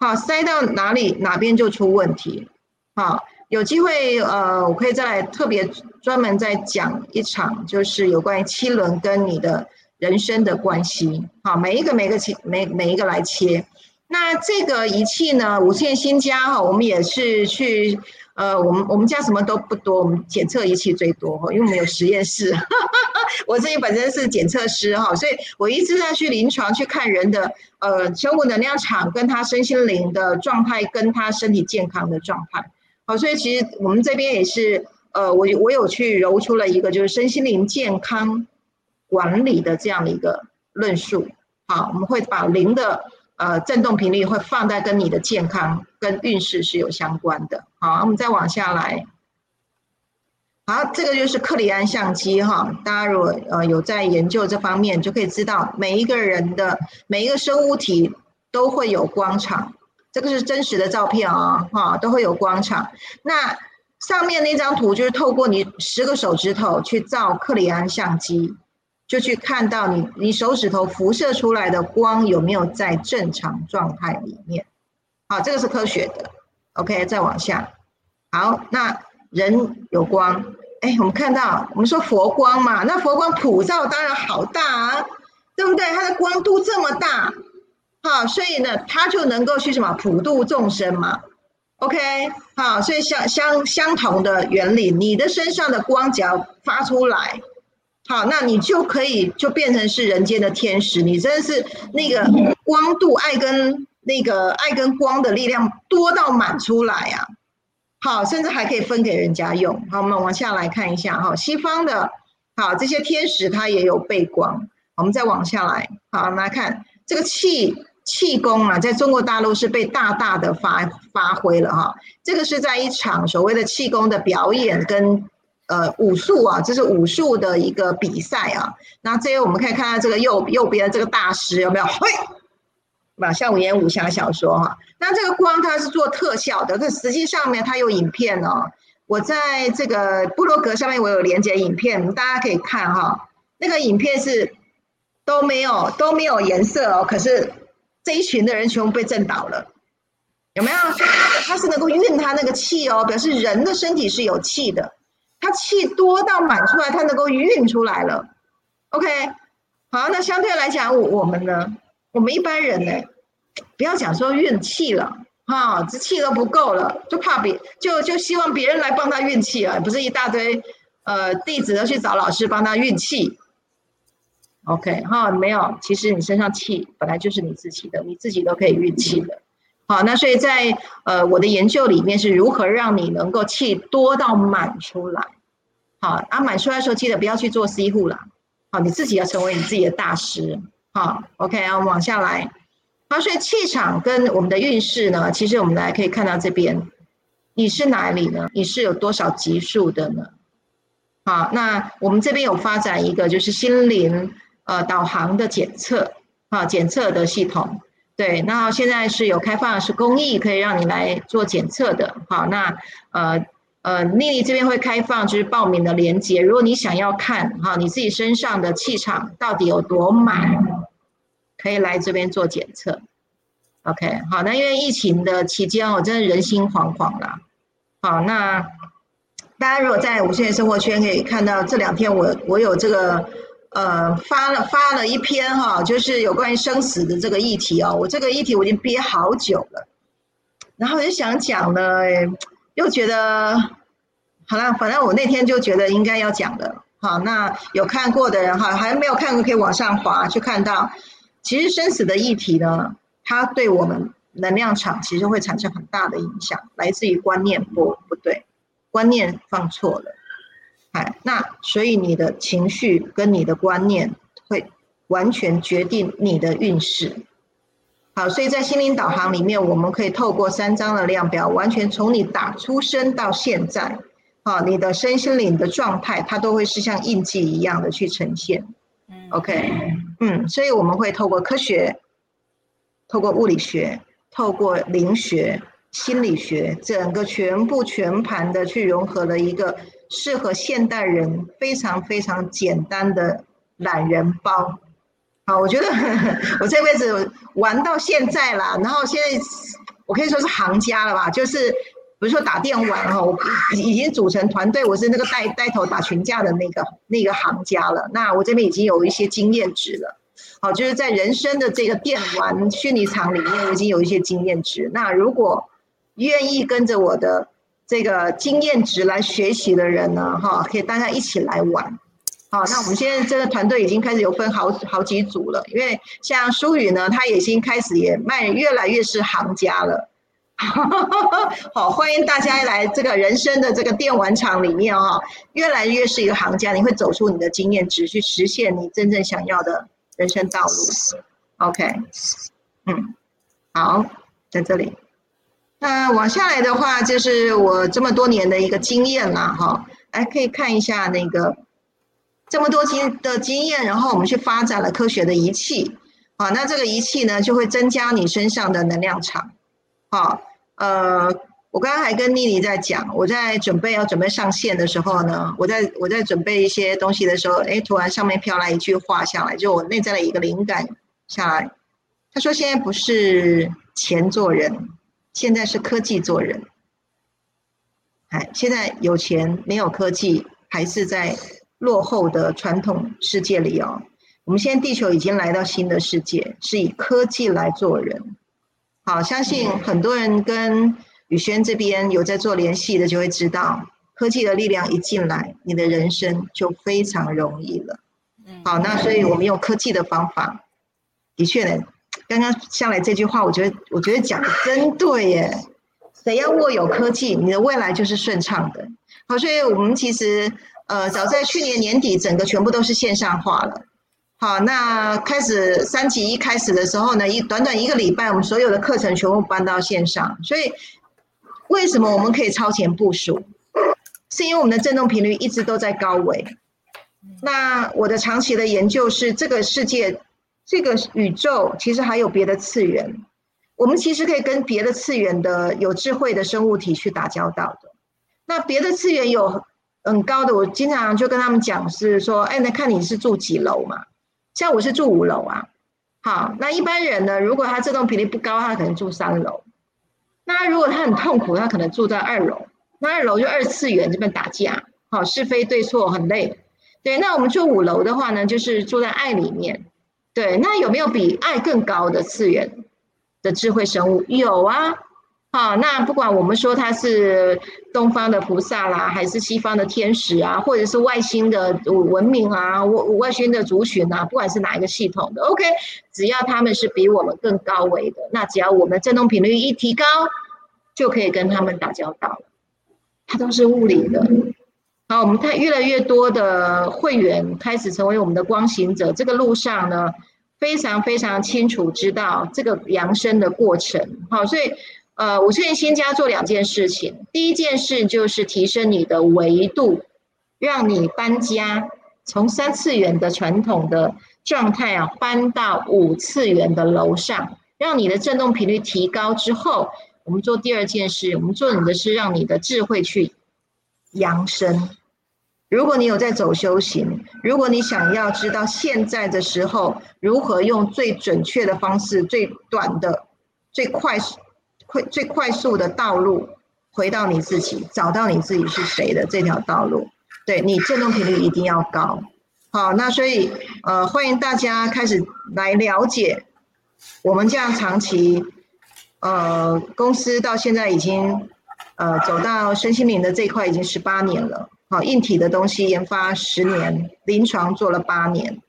好，塞到哪里哪边就出问题，好，有机会呃，我可以再来特别专门再讲一场，就是有关于七轮跟你的人生的关系，好，每一个每个切每每一个来切，那这个仪器呢，五线新家哈，我们也是去。呃，我们我们家什么都不多，我们检测仪器最多哈，因为我们有实验室。我自己本身是检测师哈，所以我一直在去临床去看人的呃生物能量场跟他身心灵的状态，跟他身体健康的状态。好，所以其实我们这边也是呃，我我有去揉出了一个就是身心灵健康管理的这样的一个论述。好，我们会把零的。呃，振动频率会放在跟你的健康、跟运势是有相关的。好，我们再往下来。好，这个就是克里安相机哈。大家如果呃有在研究这方面，就可以知道每一个人的每一个生物体都会有光场。这个是真实的照片啊，哈，都会有光场。那上面那张图就是透过你十个手指头去照克里安相机，就去看到你你手指头辐射出来的光有没有在正常状态里面。好，这个是科学的。OK，再往下。好，那人有光，哎，我们看到我们说佛光嘛，那佛光普照当然好大啊，对不对？它的光度这么大。好，所以呢，它就能够去什么普度众生嘛？OK，好，所以相相相同的原理，你的身上的光只要发出来，好，那你就可以就变成是人间的天使。你真的是那个光度爱跟那个爱跟光的力量多到满出来啊！好，甚至还可以分给人家用。好，我们往下来看一下哈，西方的，好这些天使它也有背光。我们再往下来，好来看这个气。气功啊，在中国大陆是被大大的发发挥了哈。这个是在一场所谓的气功的表演跟呃武术啊，这是武术的一个比赛啊。那这些我们可以看到这个右右边的这个大师有没有？嘿，马像五言武侠小说哈。那这个光它是做特效的，可实际上面它有影片哦。我在这个布洛格上面我有连接影片，大家可以看哈。那个影片是都没有都没有颜色哦，可是。这一群的人全部被震倒了，有没有？他是能够运他那个气哦，表示人的身体是有气的，他气多到满出来，他能够运出来了。OK，好，那相对来讲，我们呢，我们一般人呢，不要讲说运气了，哈，这气都不够了，就怕别就就希望别人来帮他运气啊，不是一大堆呃弟子都去找老师帮他运气。OK，哈，没有，其实你身上气本来就是你自己的，你自己都可以运气的。好，那所以在呃我的研究里面是如何让你能够气多到满出来。好，啊满出来的时候记得不要去做 C 户了。好，你自己要成为你自己的大师。好，OK，啊往下来。好，所以气场跟我们的运势呢，其实我们来可以看到这边，你是哪里呢？你是有多少级数的呢？好，那我们这边有发展一个就是心灵。呃，导航的检测啊，检测的系统，对，那现在是有开放是公益，可以让你来做检测的。好，那呃呃，丽丽这边会开放就是报名的链接，如果你想要看哈，你自己身上的气场到底有多满，可以来这边做检测。OK，好，那因为疫情的期间，我真的人心惶惶啦。好，那大家如果在无线生活圈可以看到，这两天我我有这个。呃，发了发了一篇哈，就是有关于生死的这个议题哦。我这个议题我已经憋好久了，然后就想讲呢，又觉得好了，反正我那天就觉得应该要讲的。好，那有看过的人哈，还没有看过可以往上滑去看到。其实生死的议题呢，它对我们能量场其实会产生很大的影响，来自于观念不不对，观念放错了。哎，那所以你的情绪跟你的观念会完全决定你的运势。好，所以在心灵导航里面，我们可以透过三张的量表，完全从你打出生到现在，好，你的身心灵的状态，它都会是像印记一样的去呈现。嗯，OK，嗯，所以我们会透过科学，透过物理学，透过灵学、心理学，整个全部全盘的去融合了一个。适合现代人非常非常简单的懒人包，好，我觉得 我这辈子玩到现在啦，然后现在我可以说是行家了吧，就是比如说打电玩哈，我已经组成团队，我是那个带带头打群架的那个那个行家了。那我这边已经有一些经验值了，好，就是在人生的这个电玩虚拟场里面，我已经有一些经验值。那如果愿意跟着我的。这个经验值来学习的人呢，哈，可以大家一起来玩。好，那我们现在这个团队已经开始有分好好几组了，因为像舒宇呢，他已经开始也卖越来越是行家了。好，欢迎大家来这个人生的这个电玩场里面哈，越来越是一个行家，你会走出你的经验值，去实现你真正想要的人生道路。OK，嗯，好，在这里。那往下来的话，就是我这么多年的一个经验啦，哈，来可以看一下那个这么多经的经验，然后我们去发展了科学的仪器，啊，那这个仪器呢就会增加你身上的能量场，好，呃，我刚刚还跟妮妮在讲，我在准备要准备上线的时候呢，我在我在准备一些东西的时候，哎，突然上面飘来一句话下来，就我内在的一个灵感下来。他说：“现在不是钱做人，现在是科技做人。哎，现在有钱没有科技，还是在落后的传统世界里哦。我们现在地球已经来到新的世界，是以科技来做人。好，相信很多人跟宇轩这边有在做联系的，就会知道科技的力量一进来，你的人生就非常容易了。好，那所以我们用科技的方法，的确呢。”刚刚下来这句话，我觉得我觉得讲的真对耶。谁要握有科技，你的未来就是顺畅的。好，所以我们其实呃，早在去年年底，整个全部都是线上化了。好，那开始三级一开始的时候呢，一短短一个礼拜，我们所有的课程全部搬到线上。所以为什么我们可以超前部署？是因为我们的振动频率一直都在高位。那我的长期的研究是这个世界。这个宇宙其实还有别的次元，我们其实可以跟别的次元的有智慧的生物体去打交道的。那别的次元有很高的，我经常就跟他们讲是说，哎，那看你是住几楼嘛？像我是住五楼啊。好，那一般人呢，如果他振动频率不高，他可能住三楼。那如果他很痛苦，他可能住在二楼。那二楼就二次元这边打架，好是非对错很累。对，那我们住五楼的话呢，就是住在爱里面。对，那有没有比爱更高的次元的智慧生物？有啊，好，那不管我们说它是东方的菩萨啦，还是西方的天使啊，或者是外星的文明啊，外外星的族群啊，不管是哪一个系统的，OK，只要他们是比我们更高维的，那只要我们振动频率一提高，就可以跟他们打交道了。它都是物理的。好，我们看越来越多的会员开始成为我们的光行者，这个路上呢，非常非常清楚知道这个扬升的过程。好，所以呃，我建议新家做两件事情，第一件事就是提升你的维度，让你搬家，从三次元的传统的状态啊，搬到五次元的楼上，让你的振动频率提高之后，我们做第二件事，我们做你的是让你的智慧去扬升。如果你有在走修行，如果你想要知道现在的时候如何用最准确的方式、最短的、最快速、快最快速的道路回到你自己，找到你自己是谁的这条道路，对你振动频率一定要高。好，那所以呃，欢迎大家开始来了解我们这样长期呃公司到现在已经呃走到身心灵的这一块已经十八年了。好，硬体的东西研发十年，临床做了八年。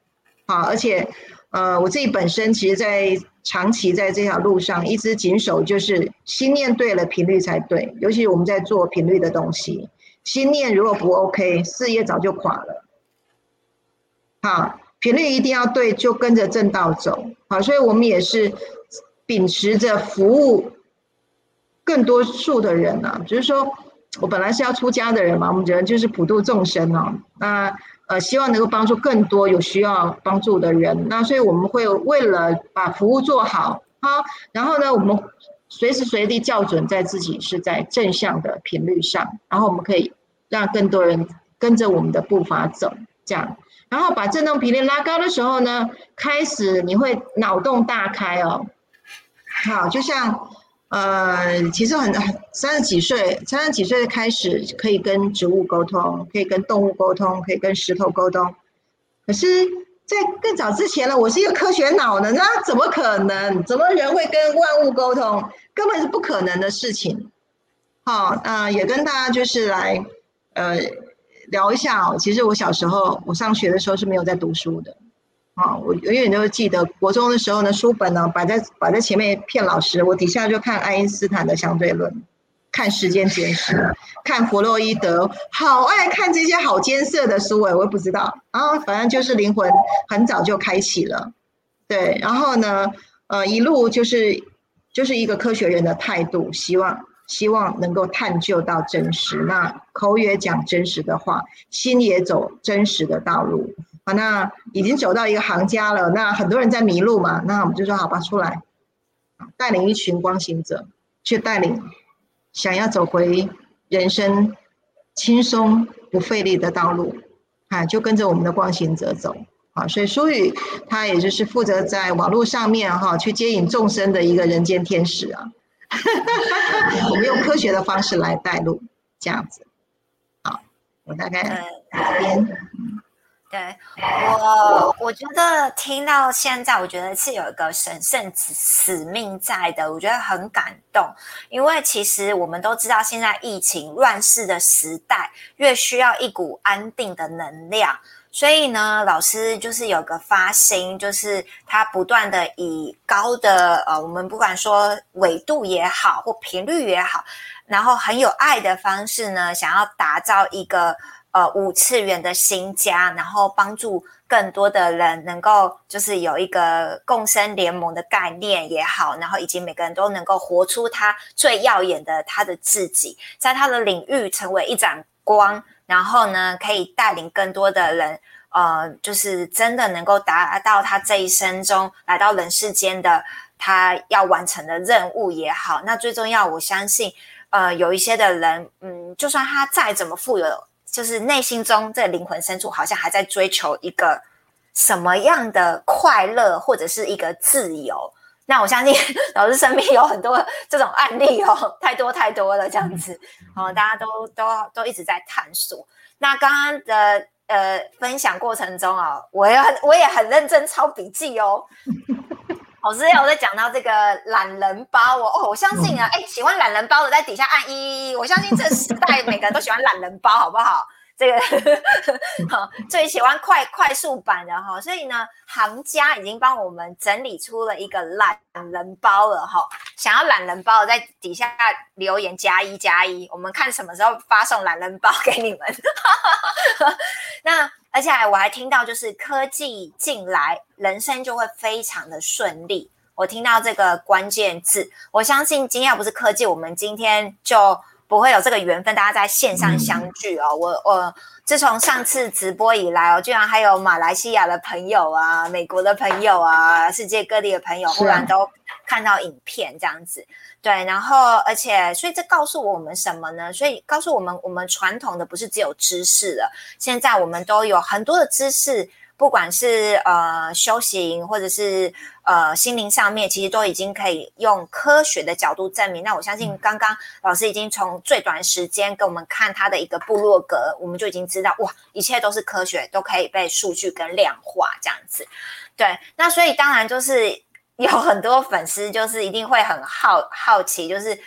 好，而且，呃，我自己本身其实，在长期在这条路上一直谨守，就是心念对了，频率才对。尤其我们在做频率的东西，心念如果不 OK，事业早就垮了。好，频率一定要对，就跟着正道走。好，所以我们也是秉持着服务更多数的人啊，就是说。我本来是要出家的人嘛，我们觉得就是普度众生哦。那呃，希望能够帮助更多有需要帮助的人。那所以我们会为了把服务做好，好，然后呢，我们随时随地校准在自己是在正向的频率上，然后我们可以让更多人跟着我们的步伐走，这样，然后把振动频率拉高的时候呢，开始你会脑洞大开哦。好，就像。呃，其实很很三十几岁，三十几岁开始可以跟植物沟通，可以跟动物沟通，可以跟石头沟通。可是，在更早之前呢，我是一个科学脑呢，那怎么可能？怎么人会跟万物沟通？根本是不可能的事情。好，那也跟大家就是来呃聊一下哦。其实我小时候，我上学的时候是没有在读书的。啊，我永远都记得国中的时候呢，书本呢摆在摆在前面骗老师，我底下就看爱因斯坦的相对论，看时间简史，看弗洛伊德，好爱看这些好艰涩的书哎，我也不知道。啊，反正就是灵魂很早就开启了，对，然后呢，呃，一路就是就是一个科学人的态度，希望希望能够探究到真实，那口也讲真实的话，心也走真实的道路。好，那已经走到一个行家了。那很多人在迷路嘛，那我们就说好吧，出来，带领一群光行者，去带领想要走回人生轻松不费力的道路，啊，就跟着我们的光行者走。啊，所以舒宇他也就是负责在网络上面哈去接引众生的一个人间天使啊。我们用科学的方式来带路，这样子。好，我大概这边。对我，我觉得听到现在，我觉得是有一个神圣使命在的，我觉得很感动。因为其实我们都知道，现在疫情乱世的时代，越需要一股安定的能量。所以呢，老师就是有个发心，就是他不断的以高的呃，我们不管说纬度也好，或频率也好，然后很有爱的方式呢，想要打造一个呃五次元的新家，然后帮助更多的人能够就是有一个共生联盟的概念也好，然后以及每个人都能够活出他最耀眼的他的自己，在他的领域成为一盏光。然后呢，可以带领更多的人，呃，就是真的能够达到他这一生中来到人世间的他要完成的任务也好。那最重要，我相信，呃，有一些的人，嗯，就算他再怎么富有，就是内心中这灵魂深处好像还在追求一个什么样的快乐，或者是一个自由。那我相信 老师身边有很多这种案例哦，太多太多了，这样子哦，大家都都都一直在探索。那刚刚的呃分享过程中啊，我也很我也很认真抄笔记哦。老师有在讲到这个懒人包哦，我相信啊，哎，喜欢懒人包的在底下按一，我相信这个时代 每个人都喜欢懒人包，好不好？这个 好，最喜欢快快速版的哈，所以呢，行家已经帮我们整理出了一个懒人包了哈。想要懒人包的，在底下留言加一加一，我们看什么时候发送懒人包给你们。那而且我还听到，就是科技进来，人生就会非常的顺利。我听到这个关键字，我相信今天要不是科技，我们今天就。不会有这个缘分，大家在线上相聚哦。我我自从上次直播以来哦，居然还有马来西亚的朋友啊、美国的朋友啊、世界各地的朋友，忽然都看到影片这样子。对，然后而且，所以这告诉我们什么呢？所以告诉我们，我们传统的不是只有知识了，现在我们都有很多的知识。不管是呃修行，或者是呃心灵上面，其实都已经可以用科学的角度证明。那我相信，刚刚老师已经从最短时间给我们看他的一个部落格，我们就已经知道，哇，一切都是科学，都可以被数据跟量化这样子。对，那所以当然就是有很多粉丝就是一定会很好好奇，就是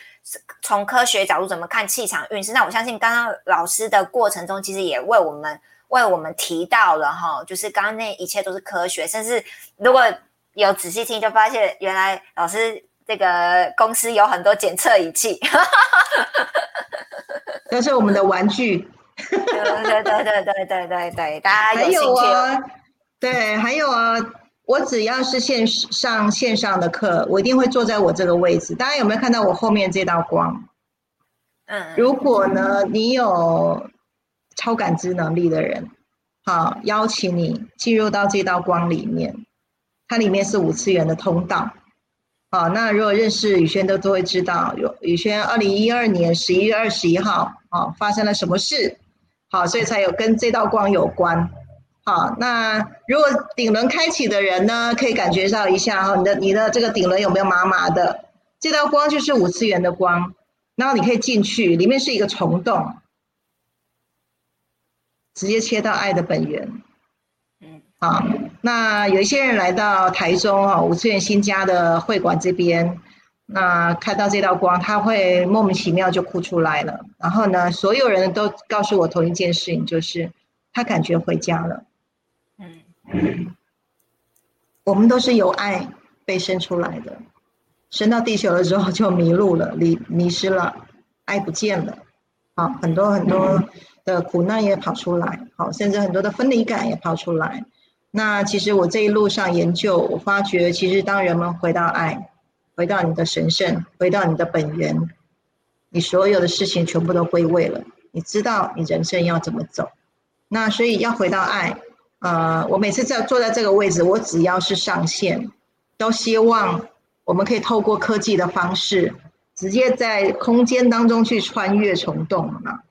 从科学角度怎么看气场运势。那我相信刚刚老师的过程中，其实也为我们。为我们提到了哈，就是刚刚那一切都是科学，甚至如果有仔细听，就发现原来老师这个公司有很多检测仪器，那是我们的玩具。对对对对对对对对，大家还有啊，对，还有啊，我只要是线上线上的课，我一定会坐在我这个位置。大家有没有看到我后面这道光？嗯，如果呢，你有。超感知能力的人，好，邀请你进入到这道光里面，它里面是五次元的通道。好，那如果认识宇轩的都会知道，有宇轩二零一二年十一月二十一号，啊，发生了什么事？好，所以才有跟这道光有关。好，那如果顶轮开启的人呢，可以感觉到一下哈，你的你的这个顶轮有没有麻麻的？这道光就是五次元的光，然后你可以进去，里面是一个虫洞。直接切到爱的本源，嗯，好，那有一些人来到台中哈五次元新家的会馆这边，那看到这道光，他会莫名其妙就哭出来了。然后呢，所有人都告诉我同一件事情，就是他感觉回家了。嗯，我们都是由爱被生出来的，生到地球了之后就迷路了，迷迷失了，爱不见了，好，很多很多。的苦难也跑出来，好，甚至很多的分离感也跑出来。那其实我这一路上研究，我发觉，其实当人们回到爱，回到你的神圣，回到你的本源，你所有的事情全部都归位了。你知道你人生要怎么走。那所以要回到爱，呃，我每次在坐在这个位置，我只要是上线，都希望我们可以透过科技的方式，直接在空间当中去穿越虫洞嘛。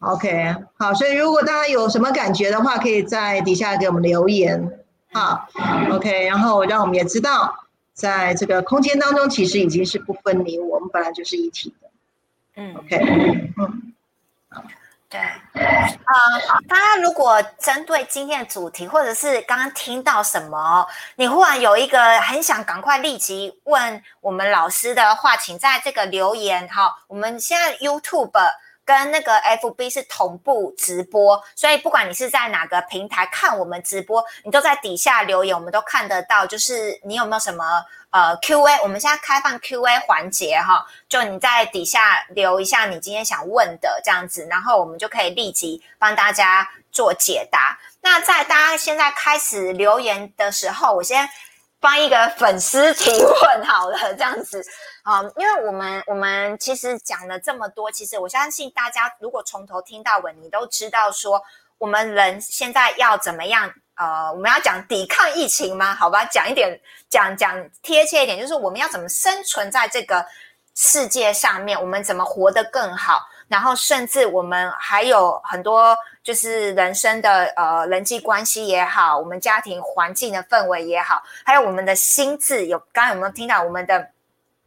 OK，好，所以如果大家有什么感觉的话，可以在底下给我们留言啊。OK，然后让我们也知道，在这个空间当中，其实已经是不分离，我们本来就是一体的。嗯，OK，嗯。对，啊，大家如果针对今天的主题，或者是刚刚听到什么，你忽然有一个很想赶快立即问我们老师的话，请在这个留言哈。我们现在 YouTube。跟那个 FB 是同步直播，所以不管你是在哪个平台看我们直播，你都在底下留言，我们都看得到。就是你有没有什么呃 Q&A？我们现在开放 Q&A 环节哈，就你在底下留一下你今天想问的这样子，然后我们就可以立即帮大家做解答。那在大家现在开始留言的时候，我先帮一个粉丝提问好了，这样子。啊，因为我们我们其实讲了这么多，其实我相信大家如果从头听到尾，你都知道说我们人现在要怎么样？呃，我们要讲抵抗疫情吗？好吧，讲一点，讲讲贴切一点，就是我们要怎么生存在这个世界上面，我们怎么活得更好？然后甚至我们还有很多就是人生的呃人际关系也好，我们家庭环境的氛围也好，还有我们的心智，有刚刚有没有听到我们的？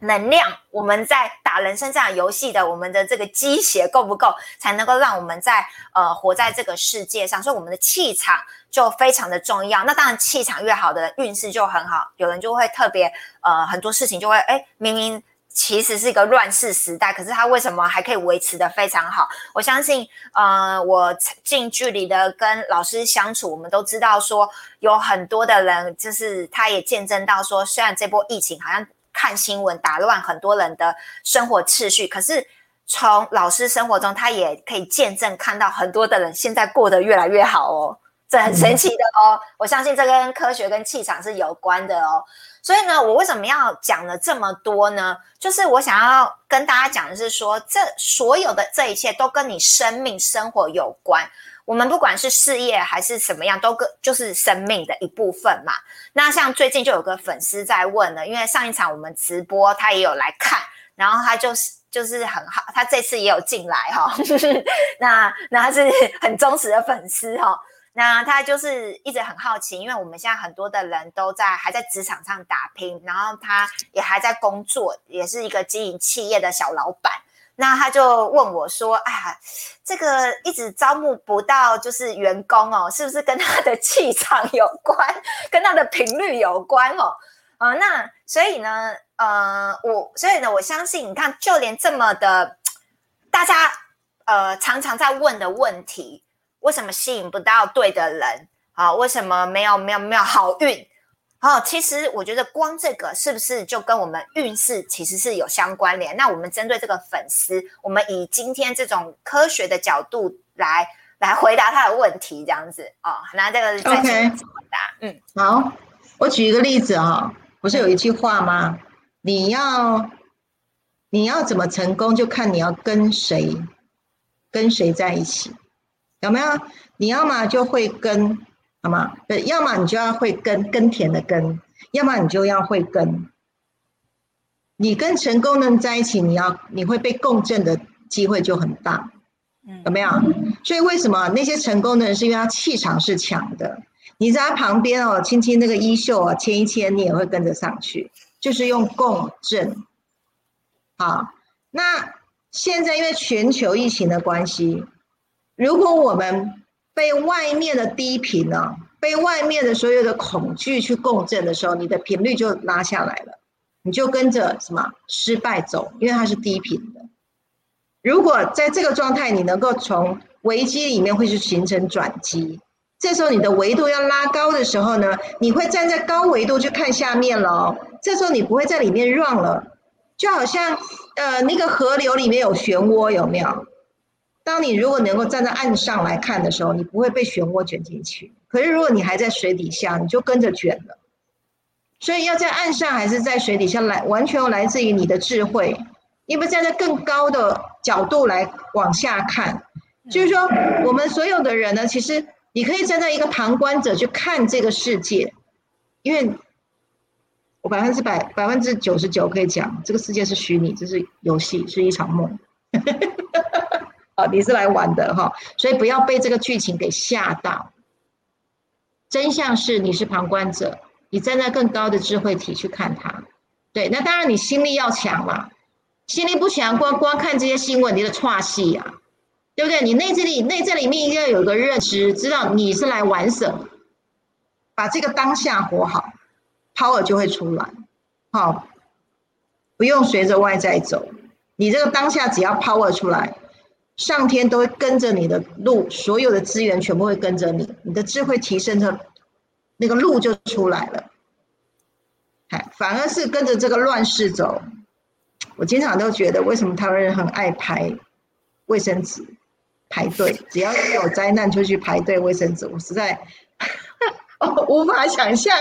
能量，我们在打人生这样游戏的，我们的这个鸡血够不够，才能够让我们在呃活在这个世界上？所以我们的气场就非常的重要。那当然，气场越好的运势就很好。有人就会特别呃很多事情就会哎，明明其实是一个乱世时代，可是他为什么还可以维持的非常好？我相信呃，我近距离的跟老师相处，我们都知道说有很多的人，就是他也见证到说，虽然这波疫情好像。看新闻打乱很多人的生活秩序，可是从老师生活中，他也可以见证看到很多的人现在过得越来越好哦，这很神奇的哦。我相信这跟科学跟气场是有关的哦。所以呢，我为什么要讲了这么多呢？就是我想要跟大家讲的是说，这所有的这一切都跟你生命生活有关。我们不管是事业还是什么样，都跟就是生命的一部分嘛。那像最近就有个粉丝在问了，因为上一场我们直播他也有来看，然后他就是就是很好，他这次也有进来哈。那那他是很忠实的粉丝哈。那他就是一直很好奇，因为我们现在很多的人都在还在职场上打拼，然后他也还在工作，也是一个经营企业的小老板。那他就问我说：“哎呀，这个一直招募不到，就是员工哦，是不是跟他的气场有关，跟他的频率有关哦？呃，那所以呢，呃，我所以呢，我相信，你看，就连这么的，大家呃常常在问的问题，为什么吸引不到对的人啊？为什么没有没有没有好运？”哦，其实我觉得光这个是不是就跟我们运势其实是有相关联？那我们针对这个粉丝，我们以今天这种科学的角度来来回答他的问题，这样子哦。那这个再回答，嗯，好，我举一个例子哈，不是有一句话吗？你要你要怎么成功，就看你要跟谁跟谁在一起，有没有？你要么就会跟。好吗？对，要么你就要会耕耕田的耕，要么你就要会耕。你跟成功人在一起，你要你会被共振的机会就很大，有没有？所以为什么那些成功的人是因为他气场是强的？你在他旁边哦，轻轻那个衣袖啊，牵一牵，你也会跟着上去，就是用共振。好，那现在因为全球疫情的关系，如果我们被外面的低频呢，被外面的所有的恐惧去共振的时候，你的频率就拉下来了，你就跟着什么失败走，因为它是低频的。如果在这个状态，你能够从危机里面会去形成转机，这时候你的维度要拉高的时候呢，你会站在高维度去看下面了。这时候你不会在里面 run 了，就好像呃那个河流里面有漩涡，有没有？当你如果能够站在岸上来看的时候，你不会被漩涡卷进去。可是如果你还在水底下，你就跟着卷了。所以要在岸上还是在水底下来，完全来自于你的智慧。因为站在更高的角度来往下看，就是说，我们所有的人呢，其实你可以站在一个旁观者去看这个世界，因为我百分之百、百分之九十九可以讲，这个世界是虚拟，这是游戏，是一场梦。啊，你是来玩的哈，所以不要被这个剧情给吓到。真相是你是旁观者，你站在更高的智慧体去看它。对，那当然你心力要强嘛，心力不强，光光看这些新闻，你的岔戏呀，对不对？你内在里内在里面一定要有个认知，知道你是来玩什么，把这个当下活好，power 就会出来。好，不用随着外在走，你这个当下只要 power 出来。上天都会跟着你的路，所有的资源全部会跟着你，你的智慧提升着，那个路就出来了。哎，反而是跟着这个乱世走。我经常都觉得，为什么台湾人很爱排卫生纸排队？只要有灾难就去排队卫生纸，我实在 无法想象。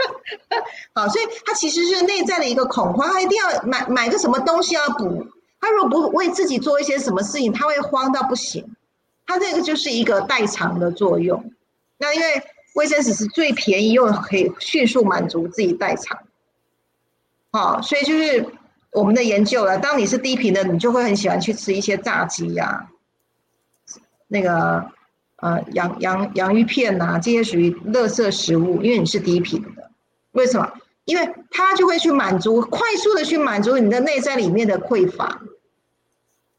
好，所以他其实是内在的一个恐慌，他一定要买买个什么东西要补。他如果不为自己做一些什么事情，他会慌到不行。他这个就是一个代偿的作用。那因为卫生纸是最便宜又可以迅速满足自己代偿，好，所以就是我们的研究了。当你是低频的，你就会很喜欢去吃一些炸鸡呀，那个呃洋洋洋芋片呐，这些属于垃圾食物，因为你是低频的。为什么？因为它就会去满足，快速的去满足你的内在里面的匮乏。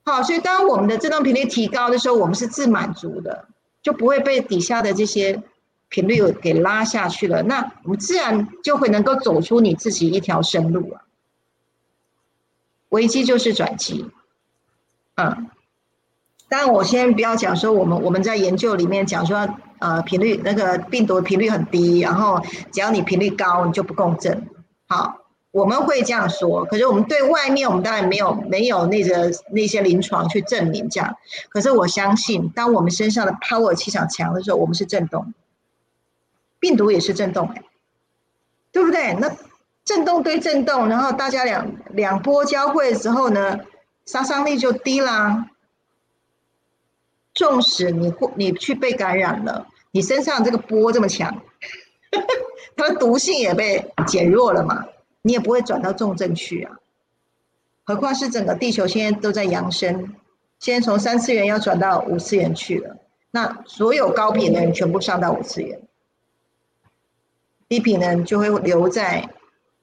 好，所以当我们的振动频率提高的时候，我们是自满足的，就不会被底下的这些频率给拉下去了。那我们自然就会能够走出你自己一条生路啊。危机就是转机，嗯。当然，我先不要讲说我们我们在研究里面讲说。呃，频率那个病毒频率很低，然后只要你频率高，你就不共振。好，我们会这样说。可是我们对外面，我们当然没有没有那个那些临床去证明这样。可是我相信，当我们身上的 power 气场强的时候，我们是震动。病毒也是震动，对不对？那震动对震动，然后大家两两波交汇之后呢，杀伤力就低啦。纵使你你去被感染了，你身上这个波这么强，它的毒性也被减弱了嘛，你也不会转到重症去啊。何况是整个地球现在都在扬升，现在从三次元要转到五次元去了，那所有高频的人全部上到五次元，低频的人就会留在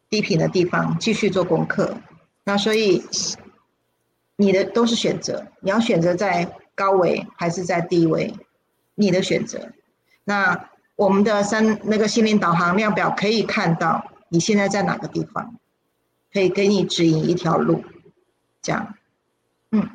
低频的地方继续做功课。那所以你的都是选择，你要选择在。高维还是在低维，你的选择。那我们的三那个心灵导航量表可以看到你现在在哪个地方，可以给你指引一条路。这样，嗯，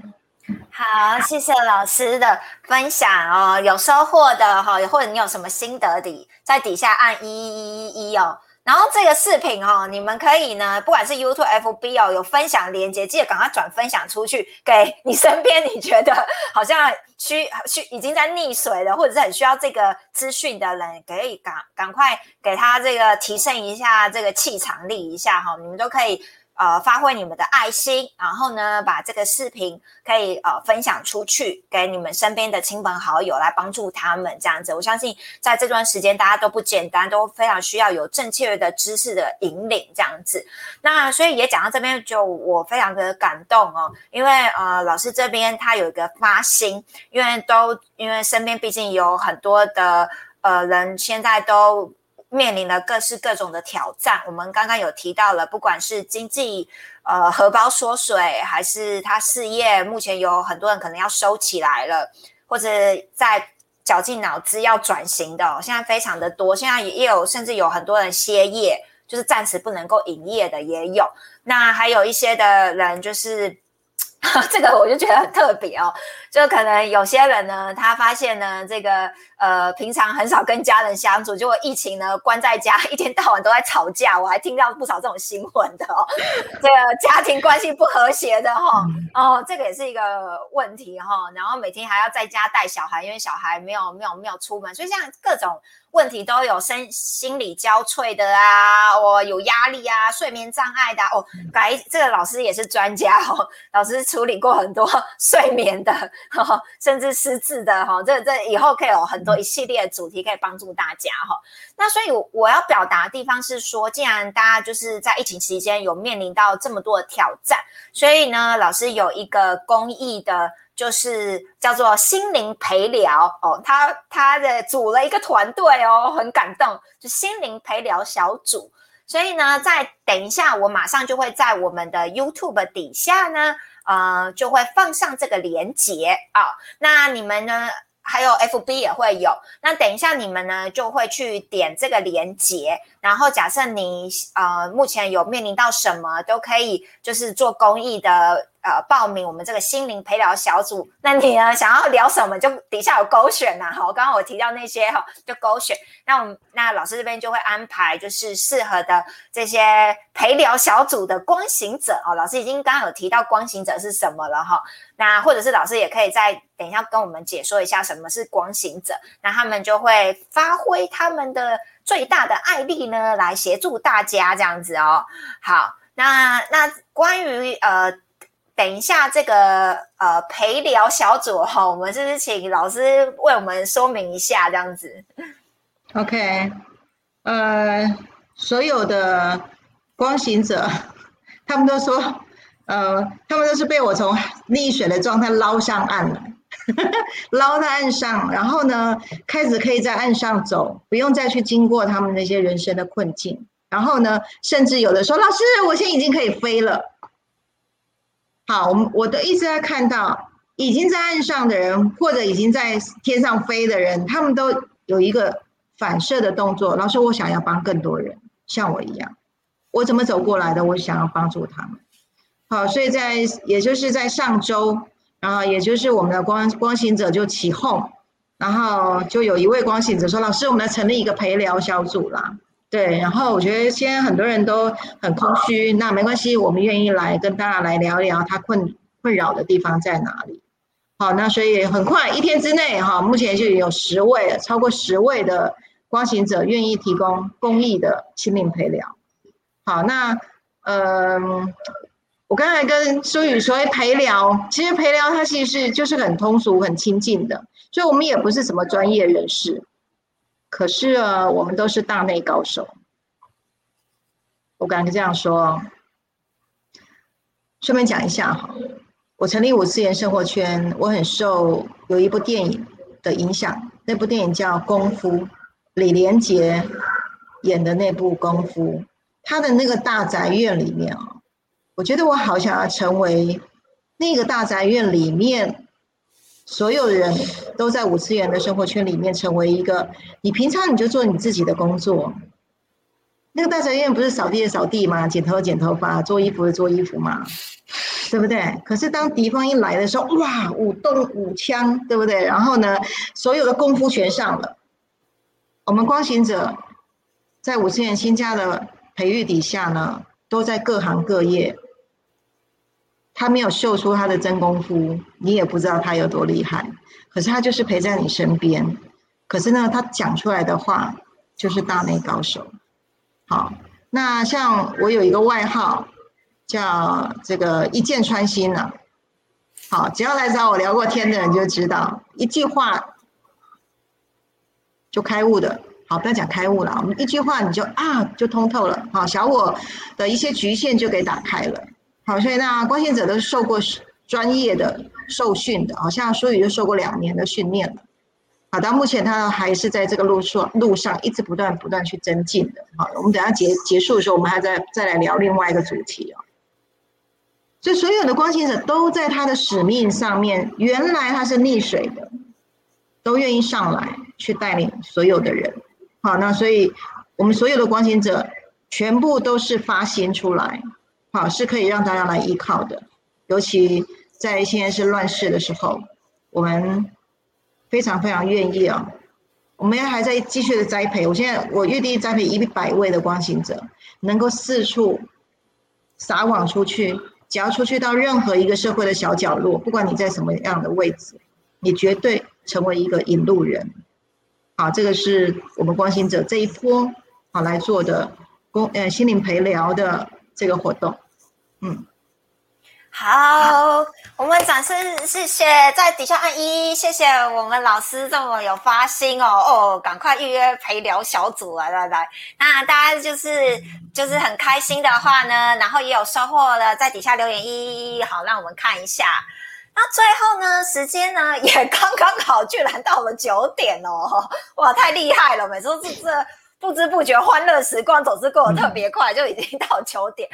好，谢谢老师的分享哦，有收获的哈，或者你有什么心得的，在底下按一一一一一哦。然后这个视频哦，你们可以呢，不管是 YouTube、FB 哦，有分享链接，记得赶快转分享出去，给你身边你觉得好像需 需已经在溺水了，或者是很需要这个资讯的人，可以赶赶快给他这个提升一下这个气场力一下哈，你们都可以。呃，发挥你们的爱心，然后呢，把这个视频可以呃分享出去，给你们身边的亲朋好友来帮助他们这样子。我相信在这段时间，大家都不简单，都非常需要有正确的知识的引领这样子。那所以也讲到这边，就我非常的感动哦，因为呃老师这边他有一个发心，因为都因为身边毕竟有很多的呃人现在都。面临了各式各种的挑战，我们刚刚有提到了，不管是经济呃荷包缩水，还是他事业目前有很多人可能要收起来了，或者在绞尽脑汁要转型的，现在非常的多。现在也有甚至有很多人歇业，就是暂时不能够营业的也有。那还有一些的人就是。这个我就觉得很特别哦，就可能有些人呢，他发现呢，这个呃，平常很少跟家人相处，结果疫情呢，关在家，一天到晚都在吵架，我还听到不少这种新闻的哦，这个家庭关系不和谐的哈，哦，这个也是一个问题哈，然后每天还要在家带小孩，因为小孩没有没有没有出门，所以像各种。问题都有身心理交瘁的啊，我有压力啊，睡眠障碍的哦。改这个老师也是专家哦，老师处理过很多 睡眠的，甚至失智的哈。这这以后可以有很多一系列的主题可以帮助大家哈。那所以我要表达的地方是说，既然大家就是在疫情期间有面临到这么多的挑战，所以呢，老师有一个公益的。就是叫做心灵陪聊哦，他他的组了一个团队哦，很感动，就心灵陪聊小组。所以呢，在等一下，我马上就会在我们的 YouTube 底下呢，呃，就会放上这个连接啊。那你们呢，还有 FB 也会有。那等一下你们呢，就会去点这个连接，然后假设你呃目前有面临到什么，都可以就是做公益的。呃，报名我们这个心灵陪聊小组，那你呢？想要聊什么？就底下有勾选呐，哈，刚刚我提到那些哈，就勾选。那我们那老师这边就会安排，就是适合的这些陪聊小组的光行者哦。老师已经刚刚有提到光行者是什么了哈，那或者是老师也可以再等一下跟我们解说一下什么是光行者，那他们就会发挥他们的最大的爱力呢，来协助大家这样子哦。好，那那关于呃。等一下，这个呃陪聊小组哈，我们是不是请老师为我们说明一下这样子？OK，呃，所有的光行者，他们都说，呃，他们都是被我从溺水的状态捞上岸了，捞到岸上，然后呢，开始可以在岸上走，不用再去经过他们那些人生的困境，然后呢，甚至有的说，老师，我现在已经可以飞了。好，我们我的一直在看到已经在岸上的人，或者已经在天上飞的人，他们都有一个反射的动作。老师，我想要帮更多人像我一样，我怎么走过来的？我想要帮助他们。好，所以在也就是在上周，然后也就是我们的光光行者就起哄，然后就有一位光行者说：“老师，我们来成立一个陪聊小组啦。”对，然后我觉得现在很多人都很空虚，那没关系，我们愿意来跟大家来聊聊他困困扰的地方在哪里。好，那所以很快一天之内哈，目前就有十位，超过十位的光行者愿意提供公益的心灵陪聊。好，那嗯，我刚才跟苏雨说陪聊，其实陪聊它其实是就是很通俗、很亲近的，所以我们也不是什么专业人士。可是啊，我们都是大内高手。我敢这样说。顺便讲一下哈，我成立五次元生活圈，我很受有一部电影的影响。那部电影叫《功夫》，李连杰演的那部《功夫》，他的那个大宅院里面啊，我觉得我好想要成为那个大宅院里面。所有人都在五次元的生活圈里面，成为一个你平常你就做你自己的工作。那个大宅院不是扫地的扫地吗？剪头剪头发，做衣服的做衣服吗？对不对？可是当敌方一来的时候，哇，舞动舞枪，对不对？然后呢，所有的功夫全上了。我们光行者在五次元新家的培育底下呢，都在各行各业。他没有秀出他的真功夫，你也不知道他有多厉害。可是他就是陪在你身边。可是呢，他讲出来的话就是大内高手。好，那像我有一个外号叫这个一箭穿心呢。好，只要来找我聊过天的人就知道，一句话就开悟的。好，不要讲开悟了，我们一句话你就啊就通透了。好，小我的一些局限就给打开了。好，所以那光线者都是受过专业的受训的，好像舒宇就受过两年的训练了。好，到目前他还是在这个路上路上一直不断不断去增进的。好，我们等下结结束的时候，我们还在再来聊另外一个主题哦。所以所有的光线者都在他的使命上面，原来他是溺水的，都愿意上来去带领所有的人。好，那所以我们所有的光行者全部都是发心出来。好，是可以让大家来依靠的，尤其在现在是乱世的时候，我们非常非常愿意啊。我们还在继续的栽培，我现在我预定栽培一百位的光行者，能够四处撒网出去，只要出去到任何一个社会的小角落，不管你在什么样的位置，你绝对成为一个引路人。好，这个是我们光行者这一波好来做的公呃心灵陪聊的这个活动，嗯。好，我们掌声谢谢，在底下按一，谢谢我们老师这么有发心哦哦，赶快预约陪聊小组来来来，那大家就是就是很开心的话呢，然后也有收获了，在底下留言一，好，让我们看一下。那最后呢，时间呢 也刚刚好，居然到了九点哦，哇，太厉害了，每次都是这不知不觉欢乐时光总是过得特别快，就已经到九点。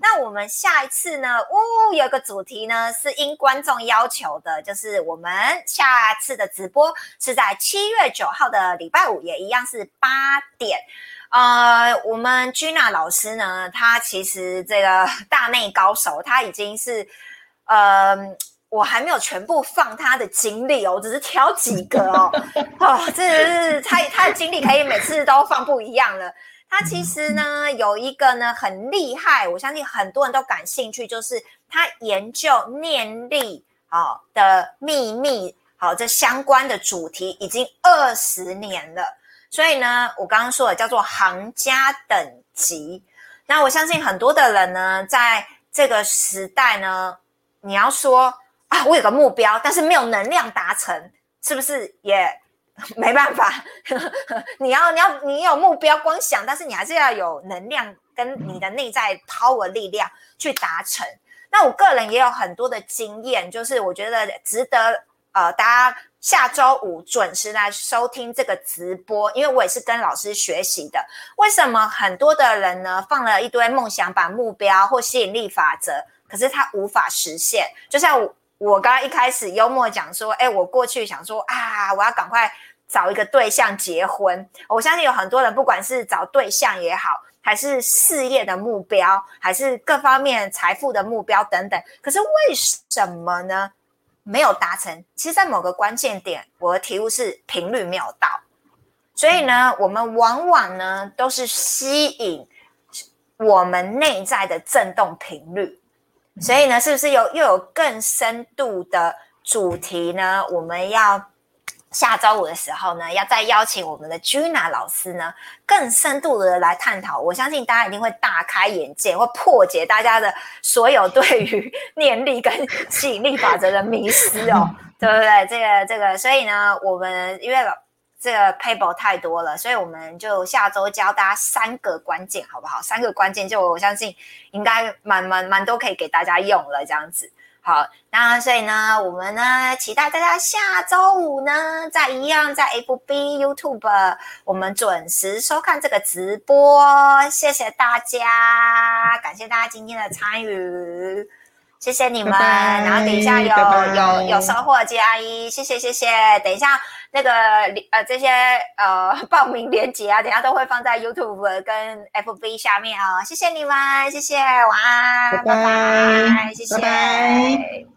那我们下一次呢？呜，有个主题呢，是因观众要求的，就是我们下次的直播是在七月九号的礼拜五，也一样是八点。呃，我们 Gina 老师呢，他其实这个 大内高手，他已经是呃，我还没有全部放他的经历哦，只是挑几个哦。哦，这是他他的经历可以每次都放不一样了。他其实呢有一个呢很厉害，我相信很多人都感兴趣，就是他研究念力好的秘密，好这相关的主题已经二十年了。所以呢，我刚刚说的叫做行家等级。那我相信很多的人呢，在这个时代呢，你要说啊，我有个目标，但是没有能量达成，是不是也？没办法，你要你要你有目标光想，但是你还是要有能量跟你的内在 power 力量去达成。那我个人也有很多的经验，就是我觉得值得呃大家下周五准时来收听这个直播，因为我也是跟老师学习的。为什么很多的人呢放了一堆梦想版目标或吸引力法则，可是他无法实现？就像我。我刚刚一开始幽默讲说，哎，我过去想说啊，我要赶快找一个对象结婚。我相信有很多人，不管是找对象也好，还是事业的目标，还是各方面财富的目标等等，可是为什么呢？没有达成？其实，在某个关键点，我的题目是频率没有到。所以呢，我们往往呢都是吸引我们内在的震动频率。所以呢，是不是有又有更深度的主题呢？我们要下周五的时候呢，要再邀请我们的 Gina 老师呢，更深度的来探讨。我相信大家一定会大开眼界，会破解大家的所有对于 念力跟吸引力法则的迷失哦，对不对？这个这个，所以呢，我们因为老。这个 paper 太多了，所以我们就下周教大家三个关键，好不好？三个关键，就我相信应该蛮蛮蛮多可以给大家用了，这样子。好，那所以呢，我们呢期待大家下周五呢，在一样在 FB、YouTube，我们准时收看这个直播。谢谢大家，感谢大家今天的参与。谢谢你们，然后等一下有有有收获接阿姨，谢谢谢谢。等一下那个呃这些呃报名链接啊，等下都会放在 YouTube 跟 FB 下面啊。谢谢你们，谢谢，晚安，拜拜，谢谢。